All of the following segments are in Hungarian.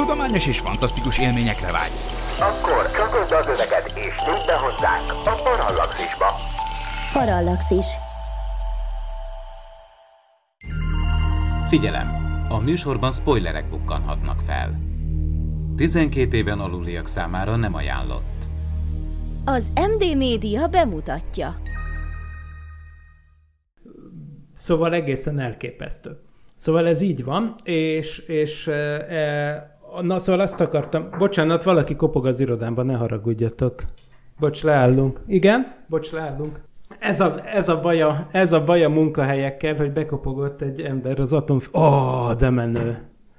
tudományos és fantasztikus élményekre vágysz. Akkor csatold az öveket és nyújt be hozzánk a Parallaxisba. Parallaxis. Figyelem! A műsorban spoilerek bukkanhatnak fel. 12 éven aluliak számára nem ajánlott. Az MD Média bemutatja. Szóval egészen elképesztő. Szóval ez így van, és, és e, na szóval azt akartam, bocsánat, valaki kopog az irodámban, ne haragudjatok. Bocs, leállunk. Igen? Bocs, leállunk. Ez a, ez a, baj a, ez a baj a munkahelyekkel, hogy bekopogott egy ember az atom... Ó, oh, de menő.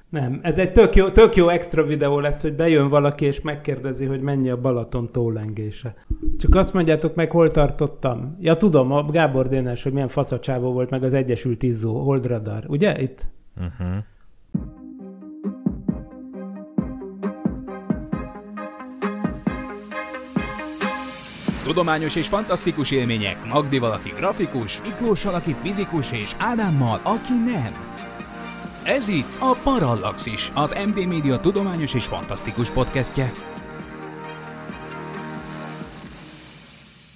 Nem, ez egy tök jó, tök jó extra videó lesz, hogy bejön valaki és megkérdezi, hogy mennyi a Balaton tólengése. Csak azt mondjátok meg, hol tartottam. Ja, tudom, a Gábor Dénes, hogy milyen faszacsávó volt, meg az Egyesült Izzó, Holdradar. Ugye itt? Uh-huh. Tudományos és fantasztikus élmények Magdival, aki grafikus, Miklóssal, aki fizikus, és Ádámmal, aki nem. Ez itt a Parallaxis, az MD Media tudományos és fantasztikus podcastje.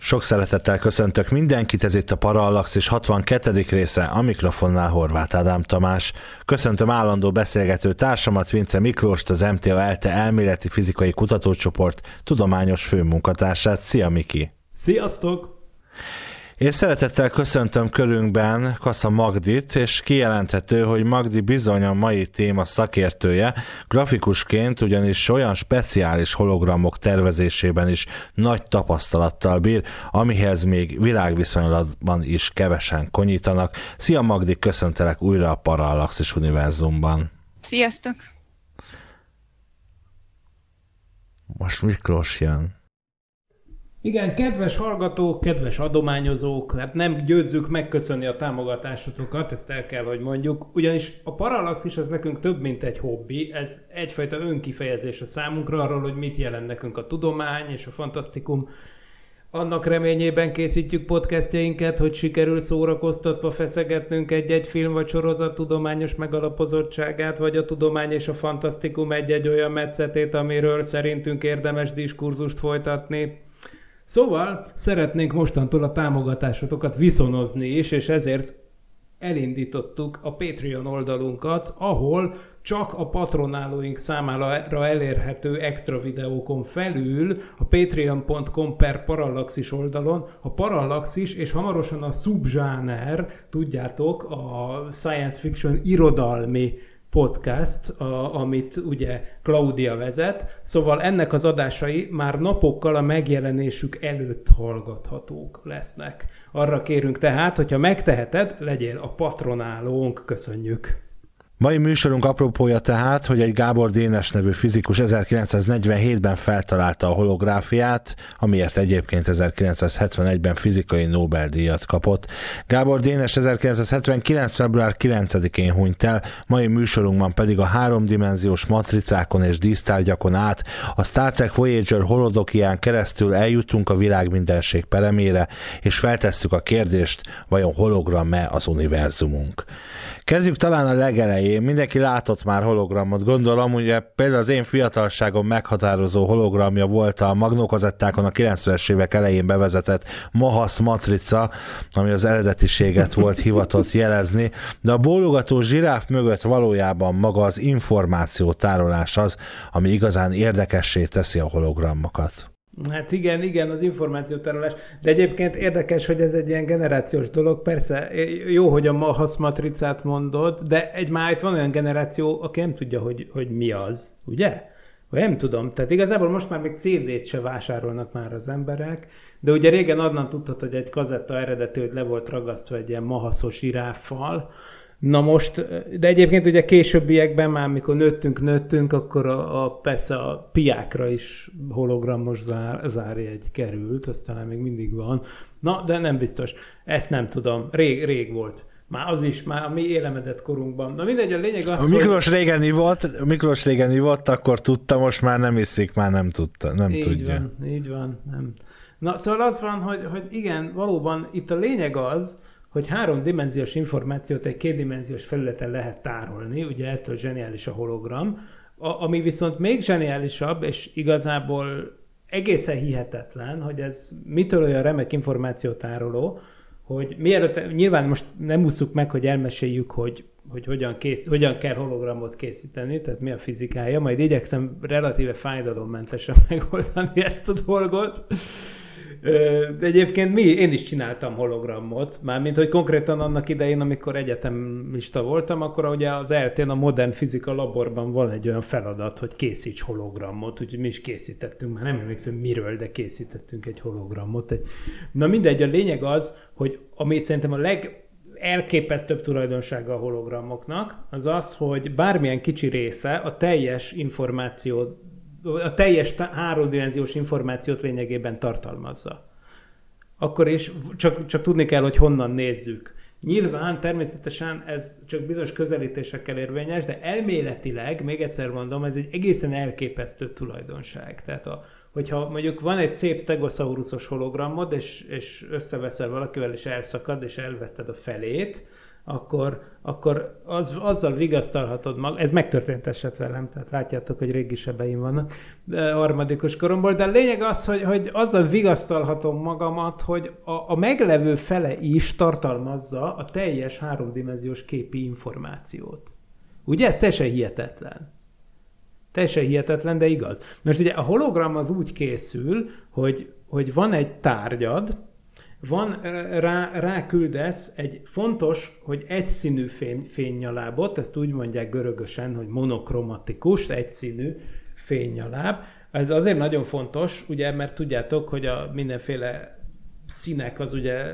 Sok szeretettel köszöntök mindenkit, ez itt a Parallaxis 62. része, a mikrofonnál Horváth Ádám Tamás. Köszöntöm állandó beszélgető társamat, Vince Miklóst, az MTA ELTE elméleti fizikai kutatócsoport tudományos főmunkatársát. Szia Miki! Sziasztok! És szeretettel köszöntöm körünkben Kassa Magdit, és kijelenthető, hogy Magdi bizony a mai téma szakértője, grafikusként ugyanis olyan speciális hologramok tervezésében is nagy tapasztalattal bír, amihez még világviszonylatban is kevesen konyítanak. Szia Magdi, köszöntelek újra a Parallaxis univerzumban. Sziasztok! Most Miklós jön. Igen, kedves hallgatók, kedves adományozók, hát nem győzzük megköszönni a támogatásotokat, ezt el kell, hogy mondjuk, ugyanis a Parallaxis az nekünk több, mint egy hobbi, ez egyfajta önkifejezés a számunkra arról, hogy mit jelent nekünk a tudomány és a fantasztikum. Annak reményében készítjük podcastjainket, hogy sikerül szórakoztatva feszegetnünk egy-egy film vagy sorozat tudományos megalapozottságát, vagy a tudomány és a fantasztikum egy-egy olyan metszetét, amiről szerintünk érdemes diskurzust folytatni Szóval szeretnénk mostantól a támogatásotokat viszonozni is, és ezért elindítottuk a Patreon oldalunkat, ahol csak a patronálóink számára elérhető extra videókon felül a patreon.com per parallaxis oldalon a parallaxis és hamarosan a subzsáner, tudjátok, a science fiction irodalmi podcast, a, amit ugye Claudia vezet, szóval ennek az adásai már napokkal a megjelenésük előtt hallgathatók lesznek. Arra kérünk tehát, hogyha megteheted, legyél a patronálónk, köszönjük! Mai műsorunk apropója tehát, hogy egy Gábor Dénes nevű fizikus 1947-ben feltalálta a holográfiát, amiért egyébként 1971-ben fizikai Nobel-díjat kapott. Gábor Dénes 1979. február 9-én hunyt el, mai műsorunkban pedig a háromdimenziós matricákon és dísztárgyakon át a Star Trek Voyager holodokián keresztül eljutunk a világ mindenség peremére, és feltesszük a kérdést, vajon hologram-e az univerzumunk. Kezdjük talán a legelején. Mindenki látott már hologramot. Gondolom, ugye például az én fiatalságom meghatározó hologramja volt a magnókazettákon a 90-es évek elején bevezetett Mahas matrica, ami az eredetiséget volt hivatott jelezni, de a bólogató zsiráf mögött valójában maga az információ tárolás az, ami igazán érdekessé teszi a hologramokat. Hát igen, igen, az információtárolás. De egyébként érdekes, hogy ez egy ilyen generációs dolog. Persze, jó, hogy a Mahasz matricát mondod, de egy már itt van olyan generáció, aki nem tudja, hogy, hogy mi az, ugye? Vagy nem tudom. Tehát igazából most már még CD-t se vásárolnak már az emberek, de ugye régen adnan tudtad, hogy egy kazetta eredetű, hogy le volt ragasztva egy ilyen mahaszos iráffal, Na most, de egyébként ugye későbbiekben már, mikor nőttünk, nőttünk, akkor a, a persze a piákra is hologramos zár, zárjegy került, aztán még mindig van. Na, de nem biztos. Ezt nem tudom. Rég, rég volt. Már az is, már a mi élemedett korunkban. Na mindegy, a lényeg az, a Miklós hogy... régen ivott, Miklós régen ivott, akkor tudta, most már nem iszik, már nem tudta, nem így tudja. Van, így van, nem. Na, szóval az van, hogy, hogy igen, valóban itt a lényeg az, hogy háromdimenziós információt egy kétdimenziós felületen lehet tárolni, ugye ettől zseniális a hologram, A, ami viszont még zseniálisabb, és igazából egészen hihetetlen, hogy ez mitől olyan remek információtároló, hogy mielőtt, nyilván most nem úszuk meg, hogy elmeséljük, hogy, hogy hogyan, kész, hogyan kell hologramot készíteni, tehát mi a fizikája, majd igyekszem relatíve fájdalommentesen megoldani ezt a dolgot. De egyébként mi, én is csináltam hologramot, mármint, hogy konkrétan annak idején, amikor egyetemista voltam, akkor ugye az eltén a modern fizika laborban van egy olyan feladat, hogy készíts hologramot, úgyhogy mi is készítettünk, már nem emlékszem miről, de készítettünk egy hologramot. Egy... Na mindegy, a lényeg az, hogy ami szerintem a leg elképesztőbb tulajdonsága a hologramoknak, az az, hogy bármilyen kicsi része a teljes információ a teljes háromdimenziós információt lényegében tartalmazza. Akkor is csak, csak tudni kell, hogy honnan nézzük. Nyilván természetesen ez csak bizonyos közelítésekkel érvényes, de elméletileg, még egyszer mondom, ez egy egészen elképesztő tulajdonság. Tehát a, hogyha mondjuk van egy szép stegosaurus hologramod, és, és összeveszel valakivel, és elszakad, és elveszted a felét, akkor, akkor az, azzal vigasztalhatod mag. Ez megtörtént eset velem, tehát látjátok, hogy régi sebeim vannak de harmadikos koromból, de a lényeg az, hogy, hogy azzal vigasztalhatom magamat, hogy a, a meglevő fele is tartalmazza a teljes háromdimenziós képi információt. Ugye ez teljesen hihetetlen. Teljesen hihetetlen, de igaz. Most ugye a hologram az úgy készül, hogy, hogy van egy tárgyad, van, rá, ráküldesz egy fontos, hogy egyszínű fény, fénynyalábot, ezt úgy mondják görögösen, hogy monokromatikus, egyszínű fénynyaláb. Ez azért nagyon fontos, ugye, mert tudjátok, hogy a mindenféle színek az ugye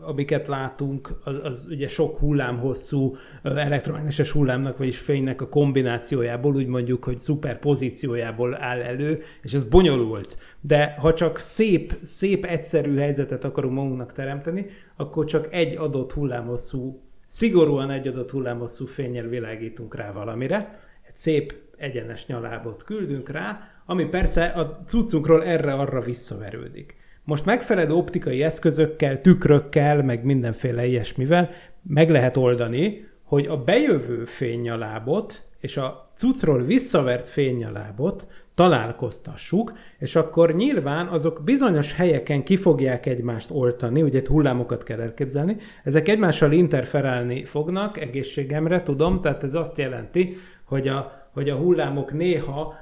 amiket látunk, az, az ugye sok hullámhosszú elektromágneses hullámnak, vagyis fénynek a kombinációjából, úgy mondjuk, hogy szuperpozíciójából áll elő, és ez bonyolult. De ha csak szép, szép, egyszerű helyzetet akarunk magunknak teremteni, akkor csak egy adott hullámhosszú, szigorúan egy adott hullámhosszú fényel világítunk rá valamire, egy szép egyenes nyalábot küldünk rá, ami persze a cuccunkról erre-arra visszaverődik. Most megfelelő optikai eszközökkel, tükrökkel, meg mindenféle ilyesmivel meg lehet oldani, hogy a bejövő fénynyalábot és a cuccról visszavert fénynyalábot találkoztassuk, és akkor nyilván azok bizonyos helyeken ki fogják egymást oltani, ugye hullámokat kell elképzelni, ezek egymással interferálni fognak, egészségemre tudom, tehát ez azt jelenti, hogy a, hogy a hullámok néha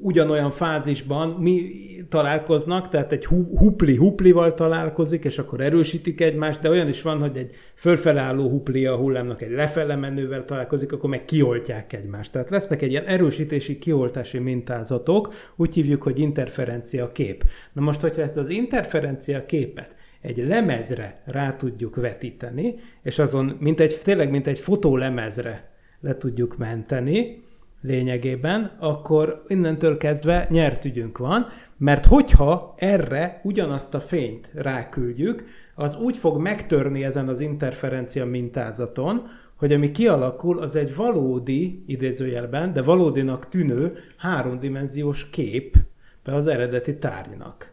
ugyanolyan fázisban mi találkoznak, tehát egy hupli huplival találkozik, és akkor erősítik egymást, de olyan is van, hogy egy fölfelálló hupli a hullámnak egy lefele menővel találkozik, akkor meg kioltják egymást. Tehát lesznek egy ilyen erősítési, kioltási mintázatok, úgy hívjuk, hogy interferencia kép. Na most, hogyha ezt az interferencia képet egy lemezre rá tudjuk vetíteni, és azon mint egy, tényleg mint egy fotólemezre le tudjuk menteni, lényegében, akkor innentől kezdve nyert ügyünk van, mert hogyha erre ugyanazt a fényt ráküldjük, az úgy fog megtörni ezen az interferencia mintázaton, hogy ami kialakul, az egy valódi, idézőjelben, de valódinak tűnő háromdimenziós kép az eredeti tárgynak.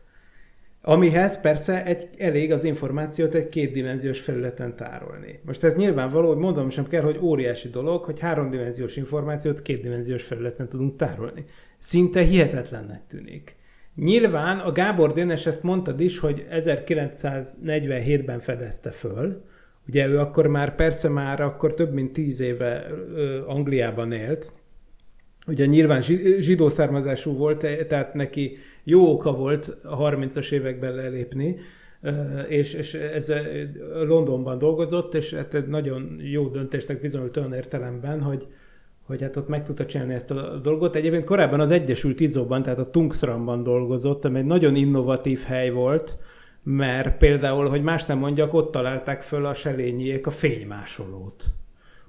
Amihez persze egy, elég az információt egy kétdimenziós felületen tárolni. Most ez nyilvánvaló, hogy mondom sem kell, hogy óriási dolog, hogy háromdimenziós információt kétdimenziós felületen tudunk tárolni. Szinte hihetetlennek tűnik. Nyilván a Gábor Dénes ezt mondtad is, hogy 1947-ben fedezte föl, Ugye ő akkor már, persze már akkor több mint tíz éve Angliában élt, ugye nyilván zsidó származású volt, tehát neki jó oka volt a 30-as években lelépni, és, és ez Londonban dolgozott, és hát egy nagyon jó döntésnek bizonyult olyan értelemben, hogy, hogy hát ott meg tudta csinálni ezt a dolgot. Egyébként korábban az Egyesült Izóban, tehát a Tungsramban dolgozott, ami egy nagyon innovatív hely volt, mert például, hogy más nem mondjak, ott találták föl a selényiek a fénymásolót.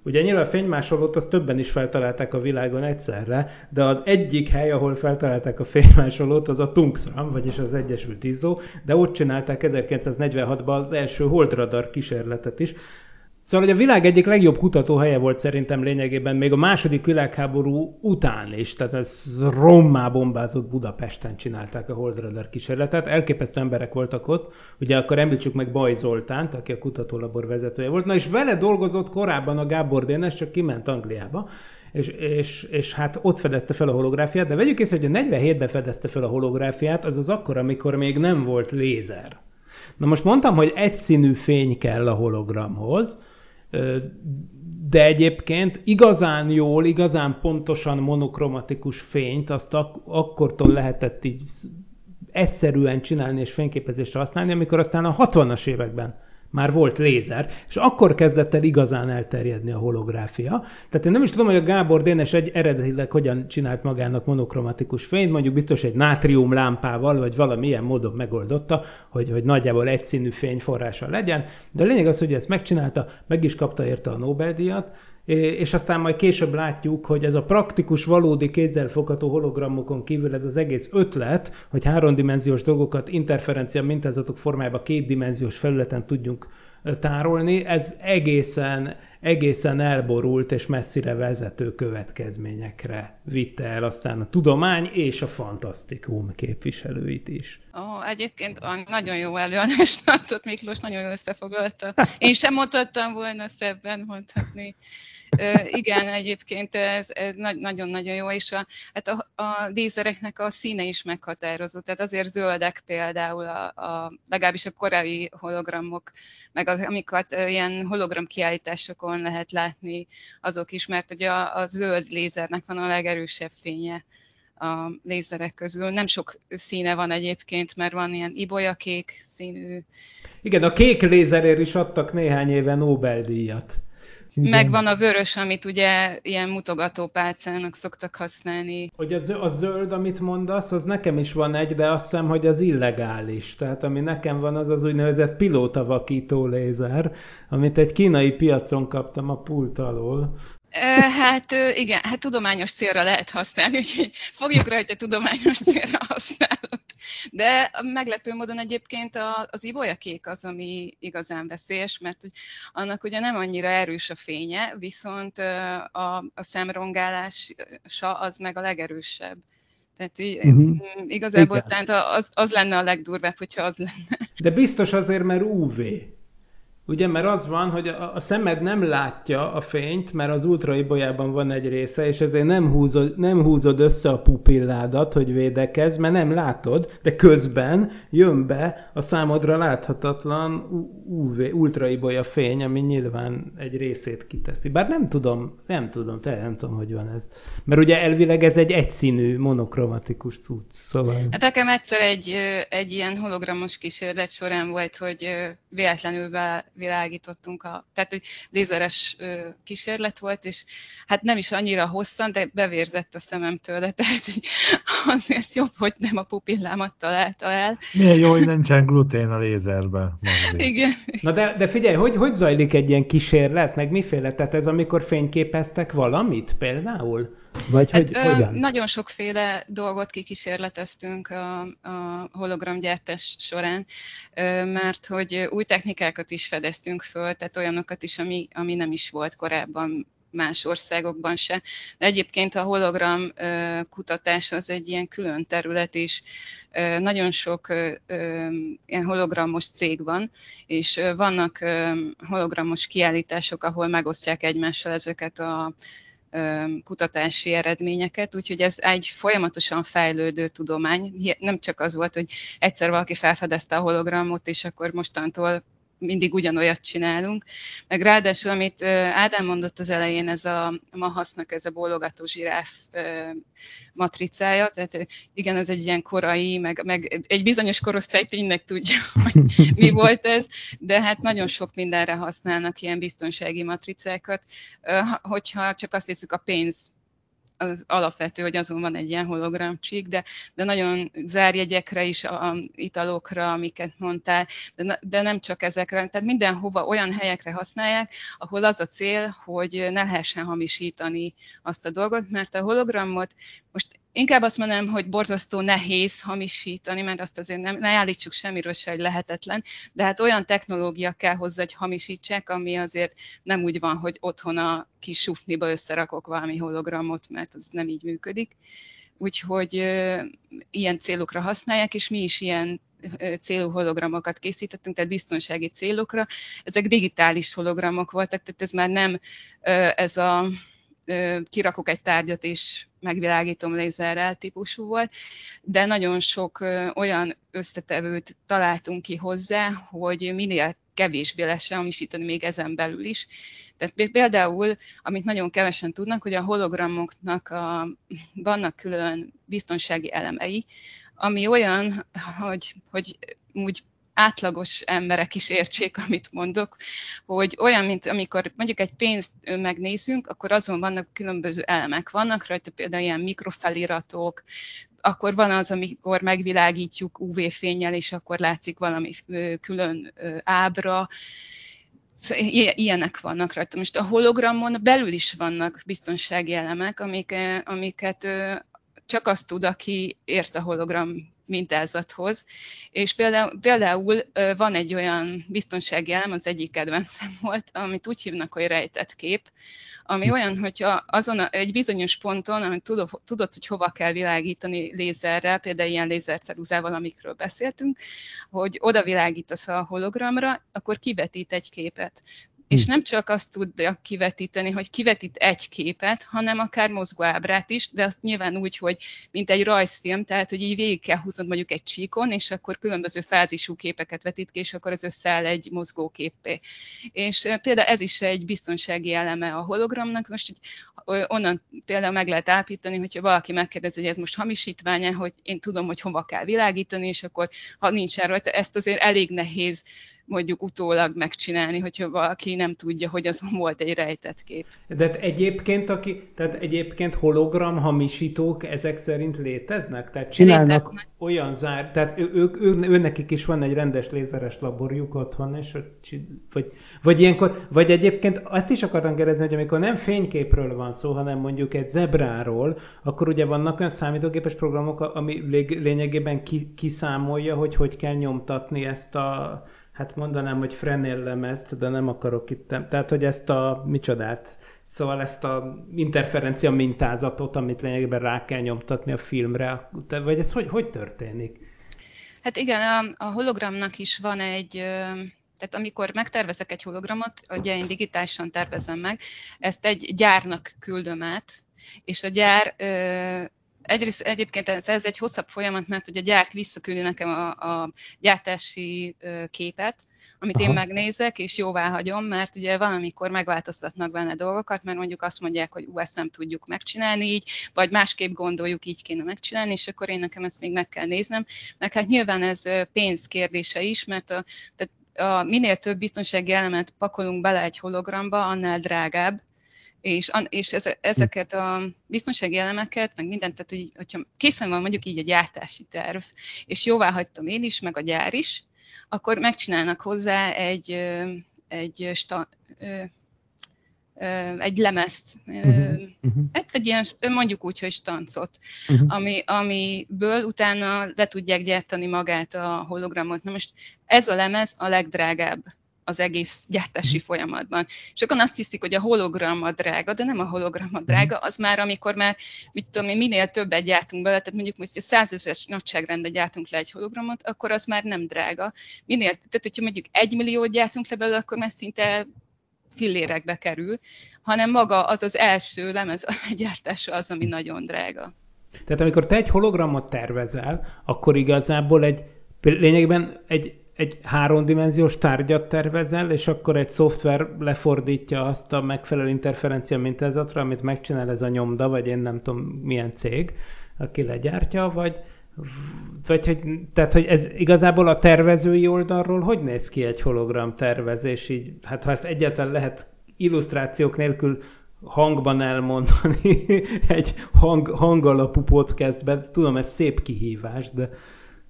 Ugye nyilván a fénymásolót azt többen is feltalálták a világon egyszerre, de az egyik hely, ahol feltalálták a fénymásolót, az a Tungsram, vagyis az Egyesült Izzó, de ott csinálták 1946-ban az első holdradar kísérletet is, Szóval, hogy a világ egyik legjobb kutatóhelye volt szerintem lényegében még a második világháború után is, tehát ez rommá bombázott Budapesten csinálták a Holdradar kísérletet, elképesztő emberek voltak ott, ugye akkor említsük meg Baj Zoltánt, aki a kutatólabor vezetője volt, na és vele dolgozott korábban a Gábor Dénes, csak kiment Angliába, és, és, és hát ott fedezte fel a holográfiát, de vegyük észre, hogy a 47-ben fedezte fel a holográfiát, az az akkor, amikor még nem volt lézer. Na most mondtam, hogy egyszínű fény kell a hologramhoz, de egyébként igazán jól, igazán pontosan monokromatikus fényt azt ak- akkortól lehetett így egyszerűen csinálni és fényképezésre használni, amikor aztán a 60-as években már volt lézer, és akkor kezdett el igazán elterjedni a holográfia. Tehát én nem is tudom, hogy a Gábor Dénes egy eredetileg hogyan csinált magának monokromatikus fényt, mondjuk biztos egy nátrium lámpával, vagy valamilyen módon megoldotta, hogy, hogy nagyjából egyszínű fényforrása legyen, de a lényeg az, hogy ezt megcsinálta, meg is kapta érte a Nobel-díjat, és aztán majd később látjuk, hogy ez a praktikus, valódi kézzelfogható hologramokon kívül ez az egész ötlet, hogy háromdimenziós dolgokat interferencia mintázatok formájában kétdimenziós felületen tudjunk tárolni, ez egészen, egészen elborult és messzire vezető következményekre vitte el aztán a tudomány és a fantasztikum képviselőit is. Ó, egyébként nagyon jó előadást tartott Miklós, nagyon jól összefoglalta. Én sem mondhattam volna szebben mondhatni igen, egyébként ez, ez nagyon-nagyon jó, és a, hát a, a dízereknek a színe is meghatározó, tehát azért zöldek például a, a legalábbis a korai hologramok, meg az, amiket ilyen hologram kiállításokon lehet látni, azok is, mert ugye a, a zöld lézernek van a legerősebb fénye a lézerek közül. Nem sok színe van egyébként, mert van ilyen ibolyakék színű. Igen, a kék lézerért is adtak néhány éve Nobel-díjat. Igen. Meg van a vörös, amit ugye ilyen mutogatópálcának szoktak használni. Hogy a, zöld, a zöld, amit mondasz, az nekem is van egy, de azt hiszem, hogy az illegális. Tehát ami nekem van, az az úgynevezett pilótavakító lézer, amit egy kínai piacon kaptam a pult alól. Hát igen, hát tudományos célra lehet használni, úgyhogy fogjuk rajta tudományos célra használni. De meglepő módon egyébként az ibolyakék az, ami igazán veszélyes, mert annak ugye nem annyira erős a fénye, viszont a, a szemrongálása az meg a legerősebb. Tehát így, uh-huh. igazából tehát az, az lenne a legdurvább, hogyha az lenne. De biztos azért, mert UV. Ugye, mert az van, hogy a, a szemed nem látja a fényt, mert az ultraibolyában van egy része, és ezért nem húzod, nem húzod össze a pupilládat, hogy védekezz, mert nem látod, de közben jön be a számodra láthatatlan UV, ultraibolya fény, ami nyilván egy részét kiteszi. Bár nem tudom, nem tudom, te nem tudom, hogy van ez. Mert ugye elvileg ez egy egyszínű, monokromatikus cucc. Szóval... Hát nekem egyszer egy, egy ilyen hologramos kísérlet során volt, hogy véletlenül be világítottunk, a, tehát hogy lézeres kísérlet volt, és hát nem is annyira hosszan, de bevérzett a szemem tőle, tehát azért jobb, hogy nem a pupillámat találta el. Milyen jó, hogy nincsen glutén a lézerben. Igen. Na de, de figyelj, hogy, hogy zajlik egy ilyen kísérlet, meg miféle? Tehát ez amikor fényképeztek valamit például? Vagy hát, hogy, ö, hogyan? Nagyon sokféle dolgot kikísérleteztünk a, a hologramgyártás során, ö, mert hogy új technikákat is fedeztünk föl, tehát olyanokat is, ami, ami nem is volt korábban más országokban se. De egyébként a hologram kutatás az egy ilyen külön terület is. Nagyon sok ilyen hologramos cég van, és vannak hologramos kiállítások, ahol megosztják egymással ezeket a kutatási eredményeket, úgyhogy ez egy folyamatosan fejlődő tudomány. Nem csak az volt, hogy egyszer valaki felfedezte a hologramot, és akkor mostantól mindig ugyanolyat csinálunk. Meg ráadásul, amit Ádám mondott az elején, ez a Mahasznak ez a bólogató zsiráf matricája, tehát igen, ez egy ilyen korai, meg, meg egy bizonyos korosztály tényleg tudja, hogy mi volt ez, de hát nagyon sok mindenre használnak ilyen biztonsági matricákat. Hogyha csak azt hiszük a pénz az alapvető, hogy azon van egy ilyen hologramcsík, de, de nagyon zárjegyekre is, a, a italokra, amiket mondtál, de, de nem csak ezekre, tehát mindenhova olyan helyekre használják, ahol az a cél, hogy ne lehessen hamisítani azt a dolgot, mert a hologramot most Inkább azt mondanám, hogy borzasztó nehéz hamisítani, mert azt azért nem, ne állítsuk semmiről se, hogy lehetetlen, de hát olyan technológia kell hozzá, hogy hamisítsák, ami azért nem úgy van, hogy otthon a kis sufniba összerakok valami hologramot, mert az nem így működik. Úgyhogy e, ilyen célokra használják, és mi is ilyen célú hologramokat készítettünk, tehát biztonsági célokra. Ezek digitális hologramok voltak, tehát ez már nem ez a kirakok egy tárgyat és megvilágítom lézerrel típusú volt, de nagyon sok olyan összetevőt találtunk ki hozzá, hogy minél kevésbé lesz hamisítani még ezen belül is. Tehát például, amit nagyon kevesen tudnak, hogy a hologramoknak a, vannak külön biztonsági elemei, ami olyan, hogy, hogy úgy átlagos emberek is értsék, amit mondok, hogy olyan, mint amikor mondjuk egy pénzt megnézünk, akkor azon vannak különböző elemek. Vannak rajta például ilyen mikrofeliratok, akkor van az, amikor megvilágítjuk UV-fényel, és akkor látszik valami külön ábra, Szóval ilyenek vannak rajta. Most a hologramon belül is vannak biztonsági elemek, amik, amiket csak azt tud, aki ért a hologram mintázathoz. És például, például van egy olyan biztonsági elem, az egyik kedvencem volt, amit úgy hívnak, hogy rejtett kép, ami olyan, hogyha azon a, egy bizonyos ponton, amit tudod, tudod, hogy hova kell világítani lézerrel, például ilyen lézerceruzával, amikről beszéltünk, hogy oda világítasz a hologramra, akkor kivetít egy képet és nem csak azt tudja kivetíteni, hogy kivetít egy képet, hanem akár mozgóábrát is, de azt nyilván úgy, hogy mint egy rajzfilm, tehát hogy így végig kell húznod mondjuk egy csíkon, és akkor különböző fázisú képeket vetít ki, és akkor ez összeáll egy mozgóképpé. És például ez is egy biztonsági eleme a hologramnak, most így, onnan például meg lehet állítani, hogyha valaki megkérdezi, hogy ez most hamisítványa, hogy én tudom, hogy hova kell világítani, és akkor ha nincs erről, ezt azért elég nehéz mondjuk utólag megcsinálni, hogyha valaki nem tudja, hogy azon volt egy rejtett kép. De egyébként, aki, tehát egyébként hologram hamisítók ezek szerint léteznek? Tehát csinálnak léteznek. olyan zár, tehát ő, ő, ő, ő, nekik is van egy rendes lézeres laborjuk otthon, és vagy, vagy ilyenkor, vagy egyébként azt is akartam kérdezni, hogy amikor nem fényképről van szó, hanem mondjuk egy zebráról, akkor ugye vannak olyan számítógépes programok, ami lényegében ki, kiszámolja, hogy hogy kell nyomtatni ezt a hát mondanám, hogy Frenél lemezt, de nem akarok itt, tehát hogy ezt a micsodát, szóval ezt a interferencia mintázatot, amit lényegében rá kell nyomtatni a filmre, vagy ez hogy, hogy történik? Hát igen, a, a hologramnak is van egy, tehát amikor megtervezek egy hologramot, ugye én digitálisan tervezem meg, ezt egy gyárnak küldöm át, és a gyár egyrészt egyébként ez, ez egy hosszabb folyamat, mert ugye a gyárt visszaküldi nekem a, a gyártási képet, amit Aha. én megnézek, és jóvá hagyom, mert ugye valamikor megváltoztatnak benne dolgokat, mert mondjuk azt mondják, hogy ú, ezt nem tudjuk megcsinálni így, vagy másképp gondoljuk, így kéne megcsinálni, és akkor én nekem ezt még meg kell néznem. Meg hát nyilván ez pénz kérdése is, mert a, tehát a minél több biztonsági elemet pakolunk bele egy hologramba, annál drágább, és, és ezeket a biztonsági elemeket, meg mindent, tehát hogy, hogyha készen van mondjuk így a gyártási terv, és jóvá hagytam én is, meg a gyár is, akkor megcsinálnak hozzá egy, egy, sta, egy lemezt, uh-huh. egy ilyen, mondjuk úgy, hogy stancot, uh-huh. ami, amiből utána le tudják gyártani magát a hologramot. Na most ez a lemez a legdrágább az egész gyártási mhm. folyamatban. Sokan azt hiszik, hogy a hologram a drága, de nem a hologram a drága, mhm. az már amikor már, mit tudom én, minél többet gyártunk bele, tehát mondjuk, hogy százezres nagyságrendben gyártunk le egy hologramot, akkor az már nem drága. Minél, tehát hogyha mondjuk egy milliót gyártunk le belőle, akkor már szinte fillérekbe kerül, hanem maga az az első lemez a gyártása az, ami nagyon drága. Tehát amikor te egy hologramot tervezel, akkor igazából egy lényegben egy egy háromdimenziós tárgyat tervezel, és akkor egy szoftver lefordítja azt a megfelelő interferencia mintázatra, amit megcsinál ez a nyomda, vagy én nem tudom milyen cég, aki legyártja, vagy, vagy hogy, tehát, hogy ez igazából a tervezői oldalról hogy néz ki egy hologram tervezés, így, hát ha ezt egyáltalán lehet illusztrációk nélkül hangban elmondani egy hang, hangalapú podcastben, tudom, ez szép kihívás, de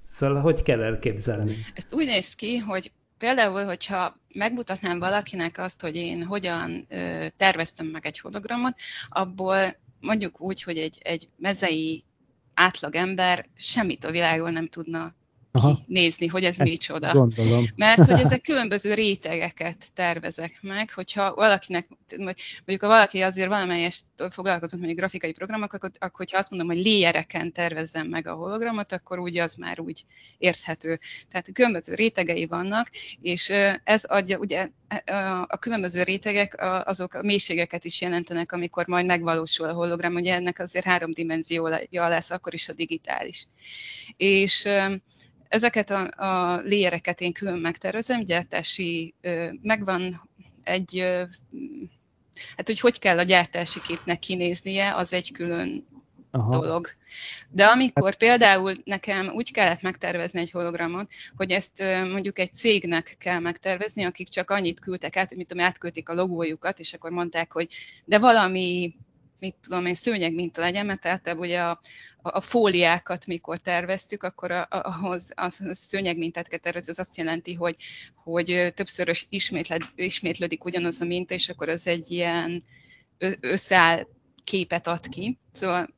Szóval hogy kell elképzelni? Ezt úgy néz ki, hogy például, hogyha megmutatnám valakinek azt, hogy én hogyan ö, terveztem meg egy hologramot, abból mondjuk úgy, hogy egy, egy mezei átlagember semmit a világon nem tudna Aha. kinézni, hogy ez Ezt micsoda. Gondolom. Mert hogy ezek különböző rétegeket tervezek meg, hogyha valakinek, mondjuk ha valaki azért valamelyest foglalkozott mondjuk grafikai programokkal, akkor, akkor hogyha azt mondom, hogy léjereken tervezzem meg a hologramot, akkor úgy az már úgy érthető. Tehát különböző rétegei vannak, és ez adja, ugye a különböző rétegek azok a mélységeket is jelentenek, amikor majd megvalósul a hologram, ugye ennek azért három dimenziója lesz, akkor is a digitális. És ezeket a, a léjereket én külön megtervezem, gyártási, megvan egy, hát hogy hogy kell a gyártási képnek kinéznie, az egy külön Aha. dolog. De amikor például nekem úgy kellett megtervezni egy hologramot, hogy ezt mondjuk egy cégnek kell megtervezni, akik csak annyit küldtek át, mint tudom, átküldték a logójukat, és akkor mondták, hogy de valami mit tudom én, szőnyeg minta legyen, mert általában ugye a, a fóliákat mikor terveztük, akkor a, ahhoz a szőnyeg mintát kell tervezni, az azt jelenti, hogy, hogy többször ismétlődik ugyanaz a minta, és akkor az egy ilyen összeáll képet ad ki. Szóval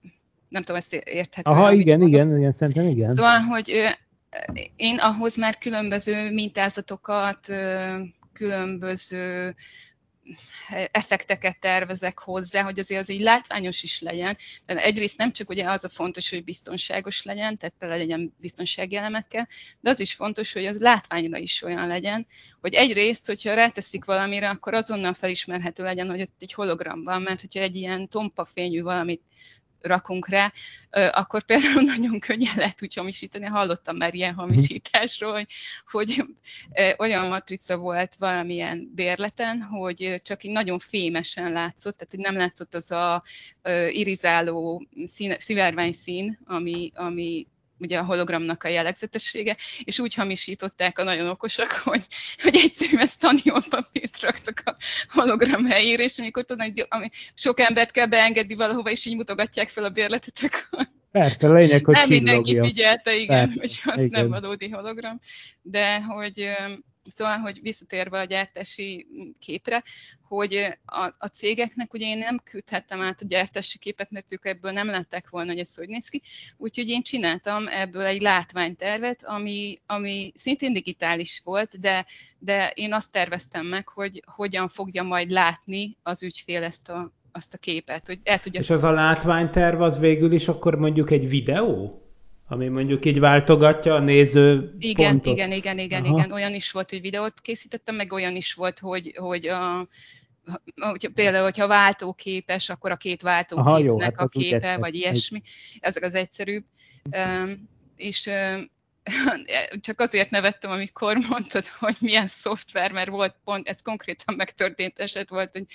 nem tudom, ezt érthető. Aha, igen, mondom. igen, igen, szerintem igen. Szóval, hogy én ahhoz már különböző mintázatokat, különböző effekteket tervezek hozzá, hogy azért az így látványos is legyen. De egyrészt nem csak ugye az a fontos, hogy biztonságos legyen, tehát tele legyen biztonsági elemekkel, de az is fontos, hogy az látványra is olyan legyen, hogy egyrészt, hogyha ráteszik valamire, akkor azonnal felismerhető legyen, hogy ott egy hologram van, mert hogyha egy ilyen tompa fényű valamit rakunk rá, akkor például nagyon könnyen lehet úgy hamisítani. Hallottam már ilyen mhm. hamisításról, hogy, hogy olyan matrica volt valamilyen bérleten, hogy csak így nagyon fémesen látszott, tehát hogy nem látszott az a irizáló szín, szivárvány szín, ami, ami ugye a hologramnak a jellegzetessége, és úgy hamisították a nagyon okosak, hogy, hogy egyszerűen ezt taniol papírt raktak a hologram helyére, és amikor tudnak, hogy ami sok embert kell beengedni valahova, és így mutogatják fel a bérletet, akkor Persze, lényeg, hogy Nem mindenki figyelte, igen, Persze, hogy az igen. nem valódi hologram, de hogy Szóval, hogy visszatérve a gyártási képre, hogy a, a cégeknek ugye én nem küldhettem át a gyártási képet, mert ők ebből nem látták volna, hogy ez hogy néz ki, úgyhogy én csináltam ebből egy látványtervet, ami, ami szintén digitális volt, de, de én azt terveztem meg, hogy hogyan fogja majd látni az ügyfél ezt a, azt a képet, hogy el tudja... És az a látványterv az végül is akkor mondjuk egy videó? Ami mondjuk így váltogatja a néző Igen, pontot. igen, igen, igen, Aha. igen. Olyan is volt, hogy videót készítettem, meg olyan is volt, hogy, hogy a, hogy például, hogyha váltóképes, akkor a két váltóképnek Aha, jó, hát a képe, vagy ilyesmi. Ezek az egyszerűbb. Um, és um, csak azért nevettem, amikor mondtad, hogy milyen szoftver, mert volt pont, ez konkrétan megtörtént eset volt, hogy,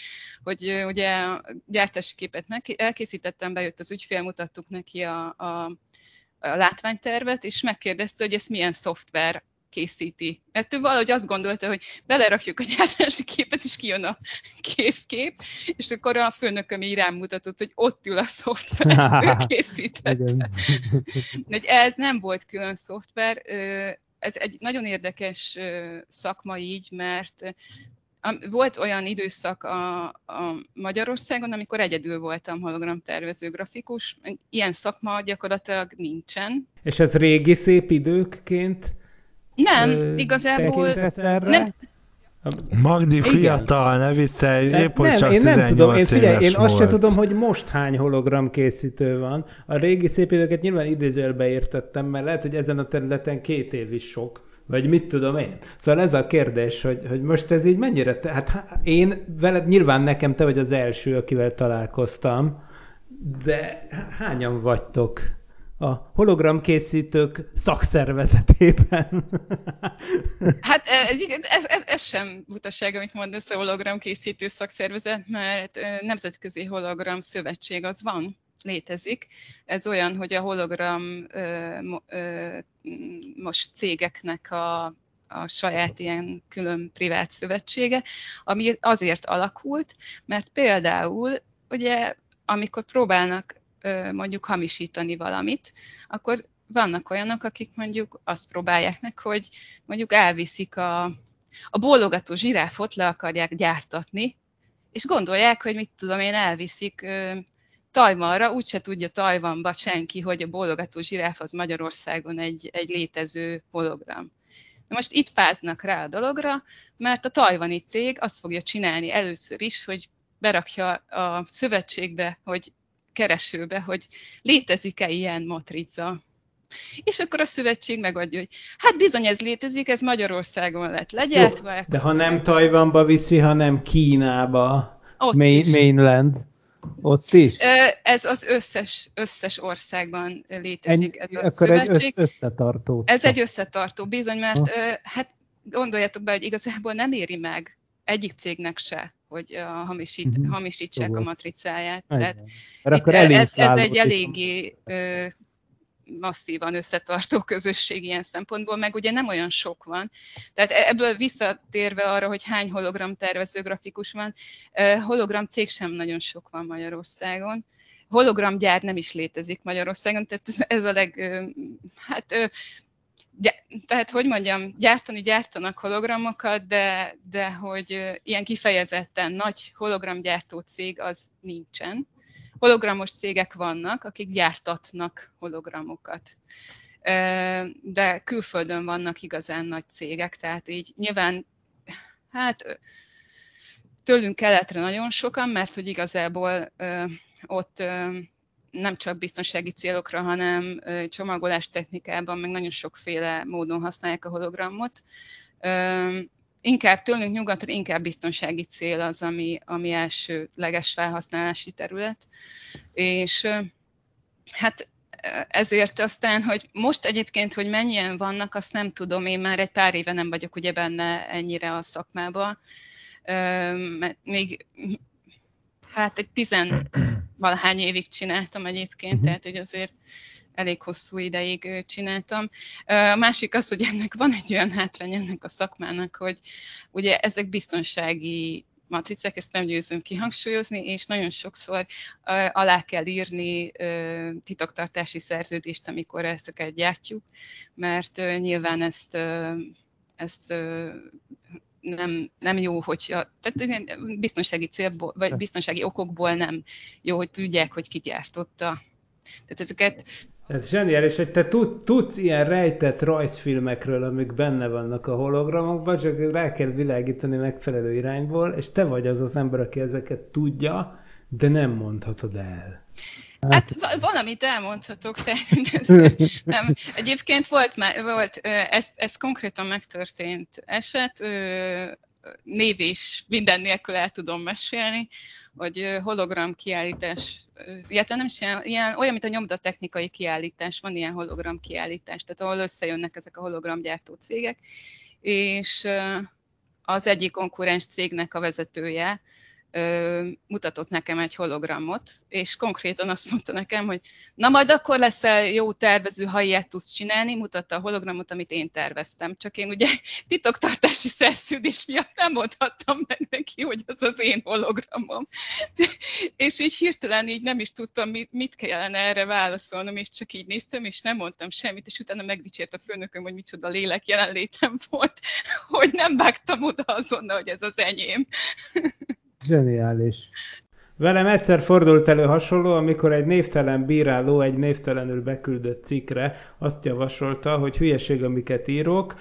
hogy ugye a gyártási képet elkészítettem, bejött az ügyfél, mutattuk neki a, a a látványtervet, és megkérdezte, hogy ez milyen szoftver készíti. Mert ő valahogy azt gondolta, hogy belerakjuk a gyártási képet, és kijön a készkép, és akkor a főnököm így rám mutatott, hogy ott ül a szoftver, ő készítette. De ez nem volt külön szoftver, ez egy nagyon érdekes szakma így, mert volt olyan időszak a, a Magyarországon, amikor egyedül voltam hologramtervező grafikus. Ilyen szakma gyakorlatilag nincsen. És ez régi szép időkként? Nem, ö, igazából nem, Magdi Igen. fiatal, ne viccelj, épp hogy csak én nem tudom, én, figyelj, én azt sem tudom, hogy most hány hologram készítő van. A régi szép időket nyilván idézőjelbe értettem, mert lehet, hogy ezen a területen két év is sok. Vagy mit tudom én? Szóval ez a kérdés, hogy, hogy most ez így mennyire... Te, hát én veled, nyilván nekem te vagy az első, akivel találkoztam, de hányan vagytok a hologramkészítők szakszervezetében? Hát ez, ez, ez, ez sem butaság, amit mondasz a hologramkészítő szakszervezet, mert Nemzetközi Hologram Szövetség az van, létezik. Ez olyan, hogy a hologram most cégeknek a, a saját ilyen külön privát szövetsége, ami azért alakult, mert például ugye amikor próbálnak mondjuk hamisítani valamit, akkor vannak olyanok, akik mondjuk azt próbálják meg, hogy mondjuk elviszik a, a bólogató zsiráfot, le akarják gyártatni, és gondolják, hogy mit tudom én, elviszik Tajvanra úgyse tudja Tajvanba senki, hogy a bólogató zsiráf az Magyarországon egy, egy létező hologram. Na most itt fáznak rá a dologra, mert a tajvani cég azt fogja csinálni először is, hogy berakja a szövetségbe, hogy keresőbe, hogy létezik-e ilyen matrica. És akkor a szövetség megadja, hogy hát bizony ez létezik, ez Magyarországon lett legyártva. De ha nem Tajvanba viszi, hanem Kínába, Ott Main, is. mainland. Ott is? Ez az összes, összes országban létezik Ennyi, ez a akkor egy szövetség. össz, összetartó. Ez egy összetartó, bizony, mert Ha. hát gondoljatok be, hogy igazából nem éri meg egyik cégnek se, hogy uh, hamisít, Mhm. hamisítsák a Tudom. matricáját. Igen. Tehát Mert itt, ez, ez egy eléggé masszívan összetartó közösség ilyen szempontból, meg ugye nem olyan sok van. Tehát e- ebből visszatérve arra, hogy hány hologram tervező grafikus van, hologram cég sem nagyon sok van Magyarországon. Hologramgyár nem is létezik Magyarországon, tehát ez, a leg, hát tehát, hogy mondjam, gyártani gyártanak hologramokat, de, de hogy ilyen kifejezetten nagy hologramgyártó cég az nincsen. Hologramos cégek vannak, akik gyártatnak hologramokat. De külföldön vannak igazán nagy cégek, tehát így nyilván, hát tőlünk keletre nagyon sokan, mert hogy igazából ott nem csak biztonsági célokra, hanem csomagolás technikában, meg nagyon sokféle módon használják a hologramot. Inkább tőlünk nyugatra, inkább biztonsági cél az, ami, ami elsőleges felhasználási terület. És hát ezért aztán, hogy most egyébként, hogy mennyien vannak, azt nem tudom, én már egy pár éve nem vagyok ugye benne ennyire a szakmában, mert még hát egy tizen valahány évig csináltam egyébként, tehát hogy azért elég hosszú ideig csináltam. A másik az, hogy ennek van egy olyan hátrány ennek a szakmának, hogy ugye ezek biztonsági matricák, ezt nem győzöm kihangsúlyozni, és nagyon sokszor alá kell írni titoktartási szerződést, amikor ezeket gyártjuk, mert nyilván ezt, ezt nem, nem jó, hogyha, tehát biztonsági célból, vagy biztonsági okokból nem jó, hogy tudják, hogy ki gyártotta. Tehát ezeket Ez zseniális, hogy te tud, tudsz ilyen rejtett rajzfilmekről, amik benne vannak a hologramokban, csak rá kell világítani megfelelő irányból, és te vagy az az ember, aki ezeket tudja, de nem mondhatod el. Hát va- valamit elmondhatok, te, nem. Egyébként volt, már, volt ez, ez konkrétan megtörtént eset, név is minden nélkül el tudom mesélni, hogy hologram kiállítás, illetve nem is ilyen, ilyen, olyan, mint a nyomdatechnikai kiállítás, van ilyen hologram kiállítás, tehát ahol összejönnek ezek a hologramgyártó cégek, és az egyik konkurens cégnek a vezetője mutatott nekem egy hologramot, és konkrétan azt mondta nekem, hogy na majd akkor leszel jó tervező, ha ilyet tudsz csinálni, mutatta a hologramot, amit én terveztem. Csak én ugye titoktartási szerződés miatt nem mondhattam meg neki, hogy az az én hologramom. és így hirtelen így nem is tudtam, mit, mit kellene erre válaszolnom, és csak így néztem, és nem mondtam semmit, és utána megdicsért a főnököm, hogy micsoda lélek jelenlétem volt, hogy nem vágtam oda azonnal, hogy ez az enyém. Zseniális. Velem egyszer fordult elő hasonló, amikor egy névtelen bíráló egy névtelenül beküldött cikkre azt javasolta, hogy hülyeség, amiket írok,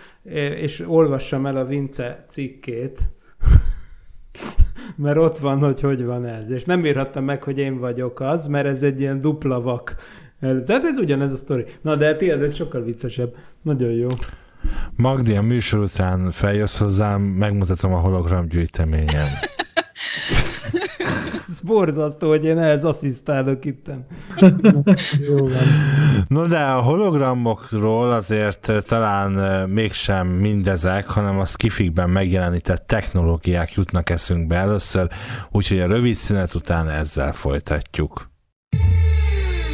és olvassam el a Vince cikkét, mert ott van, hogy hogy van ez. És nem írhattam meg, hogy én vagyok az, mert ez egy ilyen dupla vak. Tehát ez ugyanez a sztori. Na, de tiéd, ez sokkal viccesebb. Nagyon jó. Magdi, a műsor után feljössz hozzám, megmutatom a hologram gyűjteményem. Borzasztó, hogy én ehhez asszisztálok itten. No de a hologramokról azért eh, talán eh, mégsem mindezek, hanem a skifikben megjelenített technológiák jutnak eszünkbe először, úgyhogy a rövid szünet után ezzel folytatjuk.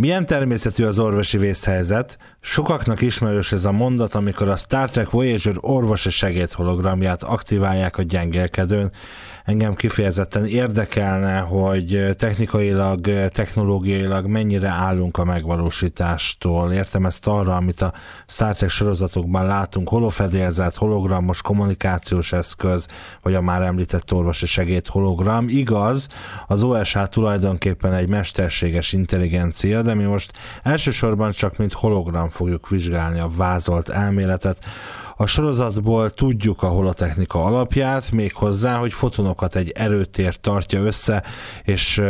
Milyen természetű az orvosi vészhelyzet? Sokaknak ismerős ez a mondat, amikor a Star Trek Voyager orvosi segédhologramját aktiválják a gyengélkedőn. Engem kifejezetten érdekelne, hogy technikailag, technológiailag mennyire állunk a megvalósítástól. Értem ezt arra, amit a Star Trek sorozatokban látunk, holofedélzet, hologramos kommunikációs eszköz, vagy a már említett orvosi segéd hologram. Igaz, az OSH tulajdonképpen egy mesterséges intelligencia, de mi most elsősorban csak mint hologram fogjuk vizsgálni a vázolt elméletet. A sorozatból tudjuk a holotechnika alapját, még hozzá, hogy fotonokat egy erőtér tartja össze, és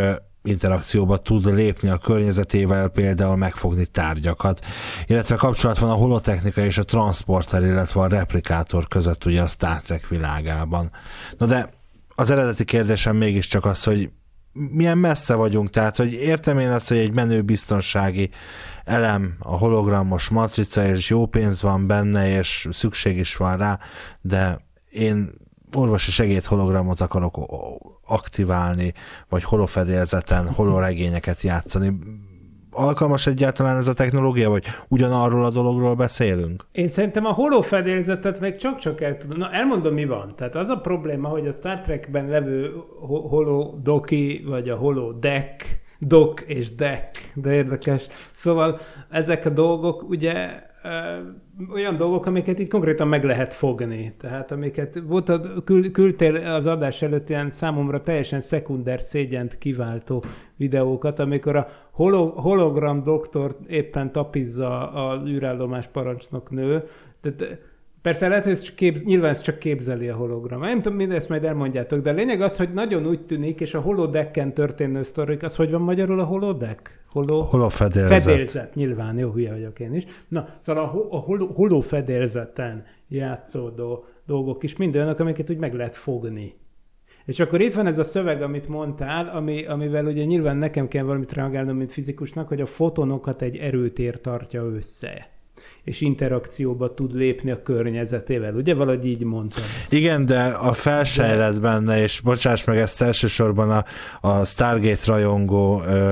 interakcióba tud lépni a környezetével, például megfogni tárgyakat, illetve kapcsolat van a holotechnika és a transporter, illetve a replikátor között ugye a Star Trek világában. Na de az eredeti kérdésem mégiscsak az, hogy milyen messze vagyunk, tehát hogy értem én azt, hogy egy menő biztonsági elem, a hologramos matrica, és jó pénz van benne, és szükség is van rá, de én orvosi segéd hologramot akarok aktiválni, vagy holofedélzeten holoregényeket játszani alkalmas egyáltalán ez a technológia, vagy ugyanarról a dologról beszélünk? Én szerintem a holofedélzetet meg csak-csak el tudom. Na, elmondom, mi van. Tehát az a probléma, hogy a Star Trekben levő holodoki, vagy a holodeck, dok és deck, de érdekes. Szóval ezek a dolgok ugye olyan dolgok, amiket itt konkrétan meg lehet fogni. Tehát amiket volt a, kül, küldtél az adás előtt ilyen számomra teljesen szekunder szégyent kiváltó videókat, amikor a holo, hologram doktor éppen tapizza az űrállomás parancsnok nő. Tehát Persze lehet, hogy ez csak kép, nyilván ez csak képzeli a hologram. Nem tudom, mindezt majd elmondjátok, de a lényeg az, hogy nagyon úgy tűnik, és a holodecken történő sztorik, az hogy van magyarul a holodeck? Holo, holofedélzet. Fedélzet, nyilván, jó, hülye vagyok én is. Na, szóval a, a holo, holofedélzeten játszódó dolgok is mind olyanok, amiket úgy meg lehet fogni. És akkor itt van ez a szöveg, amit mondtál, ami, amivel ugye nyilván nekem kell valamit reagálnom, mint fizikusnak, hogy a fotonokat egy erőtér tartja össze és interakcióba tud lépni a környezetével. Ugye valahogy így mondtam. Igen, de a felsejlet benne, és bocsáss meg ezt elsősorban a, a Stargate rajongó ö,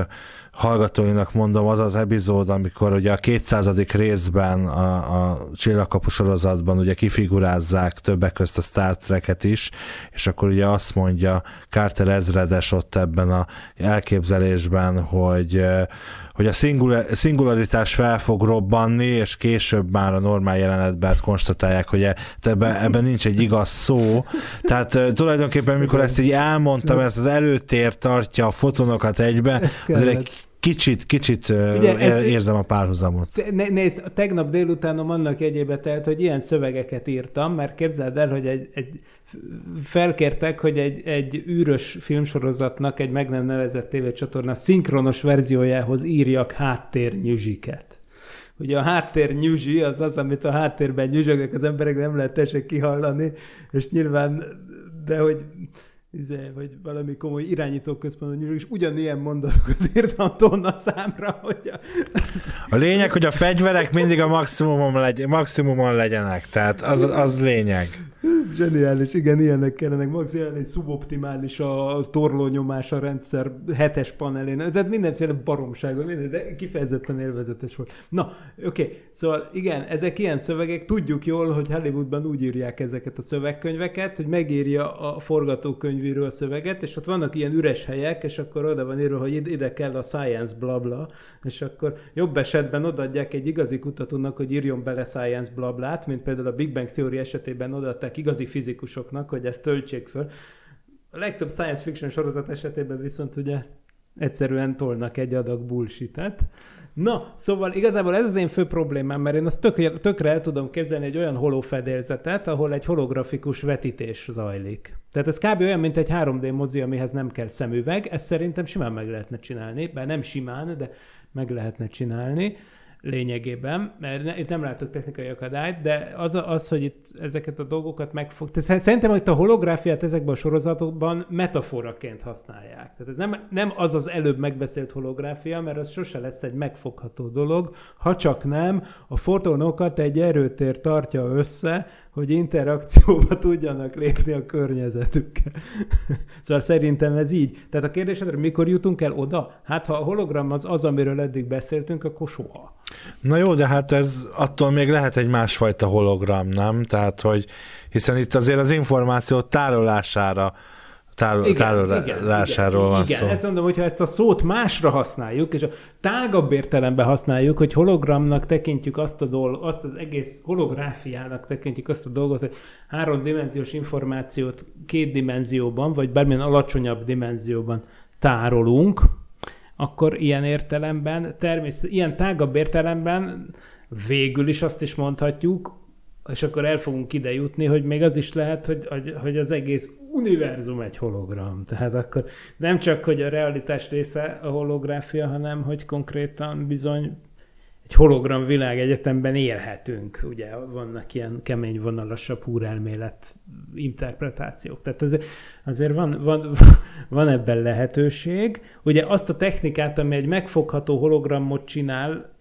hallgatóinak mondom, az az epizód, amikor ugye a 200. részben a, a Csillagkapu sorozatban ugye kifigurázzák többek közt a Star Trek-et is, és akkor ugye azt mondja Carter ezredes ott ebben a elképzelésben, hogy hogy a szingularitás fel fog robbanni, és később már a normál jelenetben konstatálják, hogy e, ebben, ebben nincs egy igaz szó. Tehát tulajdonképpen, mikor ezt így elmondtam, ezt az előtér tartja a fotonokat egybe, azért egy kicsit, kicsit Ugye, ez, érzem a párhuzamot. Nézd, tegnap délutánom annak jegyébe telt, hogy ilyen szövegeket írtam, mert képzeld el, hogy egy, egy felkértek, hogy egy, egy űrös filmsorozatnak egy meg nem nevezett tévécsatorna szinkronos verziójához írjak háttérnyüzsiket. Ugye a háttér nyüzsi az az, amit a háttérben nyüzsögnek az emberek, nem lehet tessék kihallani, és nyilván, de hogy izé, vagy valami komoly irányítóközpontban és ugyanilyen mondatokat írtam tonna számra, hogy a... a lényeg, hogy a fegyverek mindig a maximumon, legy- maximumon legyenek, tehát az, az lényeg. Ez zseniális, igen, ilyenek kellenek. Maximális szuboptimális a torlónyomás a rendszer hetes panelén. Tehát mindenféle baromságon, minden, de kifejezetten élvezetes volt. Na, oké, okay. szóval igen, ezek ilyen szövegek. Tudjuk jól, hogy Hollywoodban úgy írják ezeket a szövegkönyveket, hogy megírja a forgatókönyvíről a szöveget, és ott vannak ilyen üres helyek, és akkor oda van írva, hogy ide kell a science blabla, és akkor jobb esetben odaadják egy igazi kutatónak, hogy írjon bele science blablát, mint például a Big Bang Theory esetében odaadták mondták igazi fizikusoknak, hogy ezt töltsék föl. A legtöbb science fiction sorozat esetében viszont ugye egyszerűen tolnak egy adag bullshit-et. Na, szóval igazából ez az én fő problémám, mert én azt tök, tökre el tudom képzelni egy olyan holofedélzetet, ahol egy holografikus vetítés zajlik. Tehát ez kb. olyan, mint egy 3D mozi, amihez nem kell szemüveg. Ezt szerintem simán meg lehetne csinálni, bár nem simán, de meg lehetne csinálni lényegében, mert itt nem látok technikai akadályt, de az, az, hogy itt ezeket a dolgokat megfog... Tehát szerintem, hogy a holográfiát ezekben a sorozatokban metaforaként használják. Tehát ez nem, nem az az előbb megbeszélt holográfia, mert az sose lesz egy megfogható dolog, ha csak nem a fotonokat egy erőtér tartja össze, hogy interakcióba tudjanak lépni a környezetükkel. szóval szerintem ez így. Tehát a kérdésedre, mikor jutunk el oda? Hát ha a hologram az az, amiről eddig beszéltünk, akkor soha. Na jó, de hát ez attól még lehet egy másfajta hologram, nem? Tehát, hogy hiszen itt azért az információ tárolására tárol, tárolásáról igen, van igen, szó. ezt mondom, hogyha ezt a szót másra használjuk, és a tágabb értelemben használjuk, hogy hologramnak tekintjük azt a dolgot, azt az egész holográfiának tekintjük azt a dolgot, hogy háromdimenziós információt két dimenzióban, vagy bármilyen alacsonyabb dimenzióban tárolunk, akkor ilyen értelemben, természet, ilyen tágabb értelemben végül is azt is mondhatjuk, és akkor el fogunk ide jutni, hogy még az is lehet, hogy, hogy, az egész univerzum egy hologram. Tehát akkor nem csak, hogy a realitás része a holográfia, hanem hogy konkrétan bizony egy hologram világegyetemben élhetünk. Ugye vannak ilyen kemény vonalasabb húrelmélet interpretációk. Tehát azért, azért van, van, van ebben lehetőség. Ugye azt a technikát, ami egy megfogható hologramot csinál,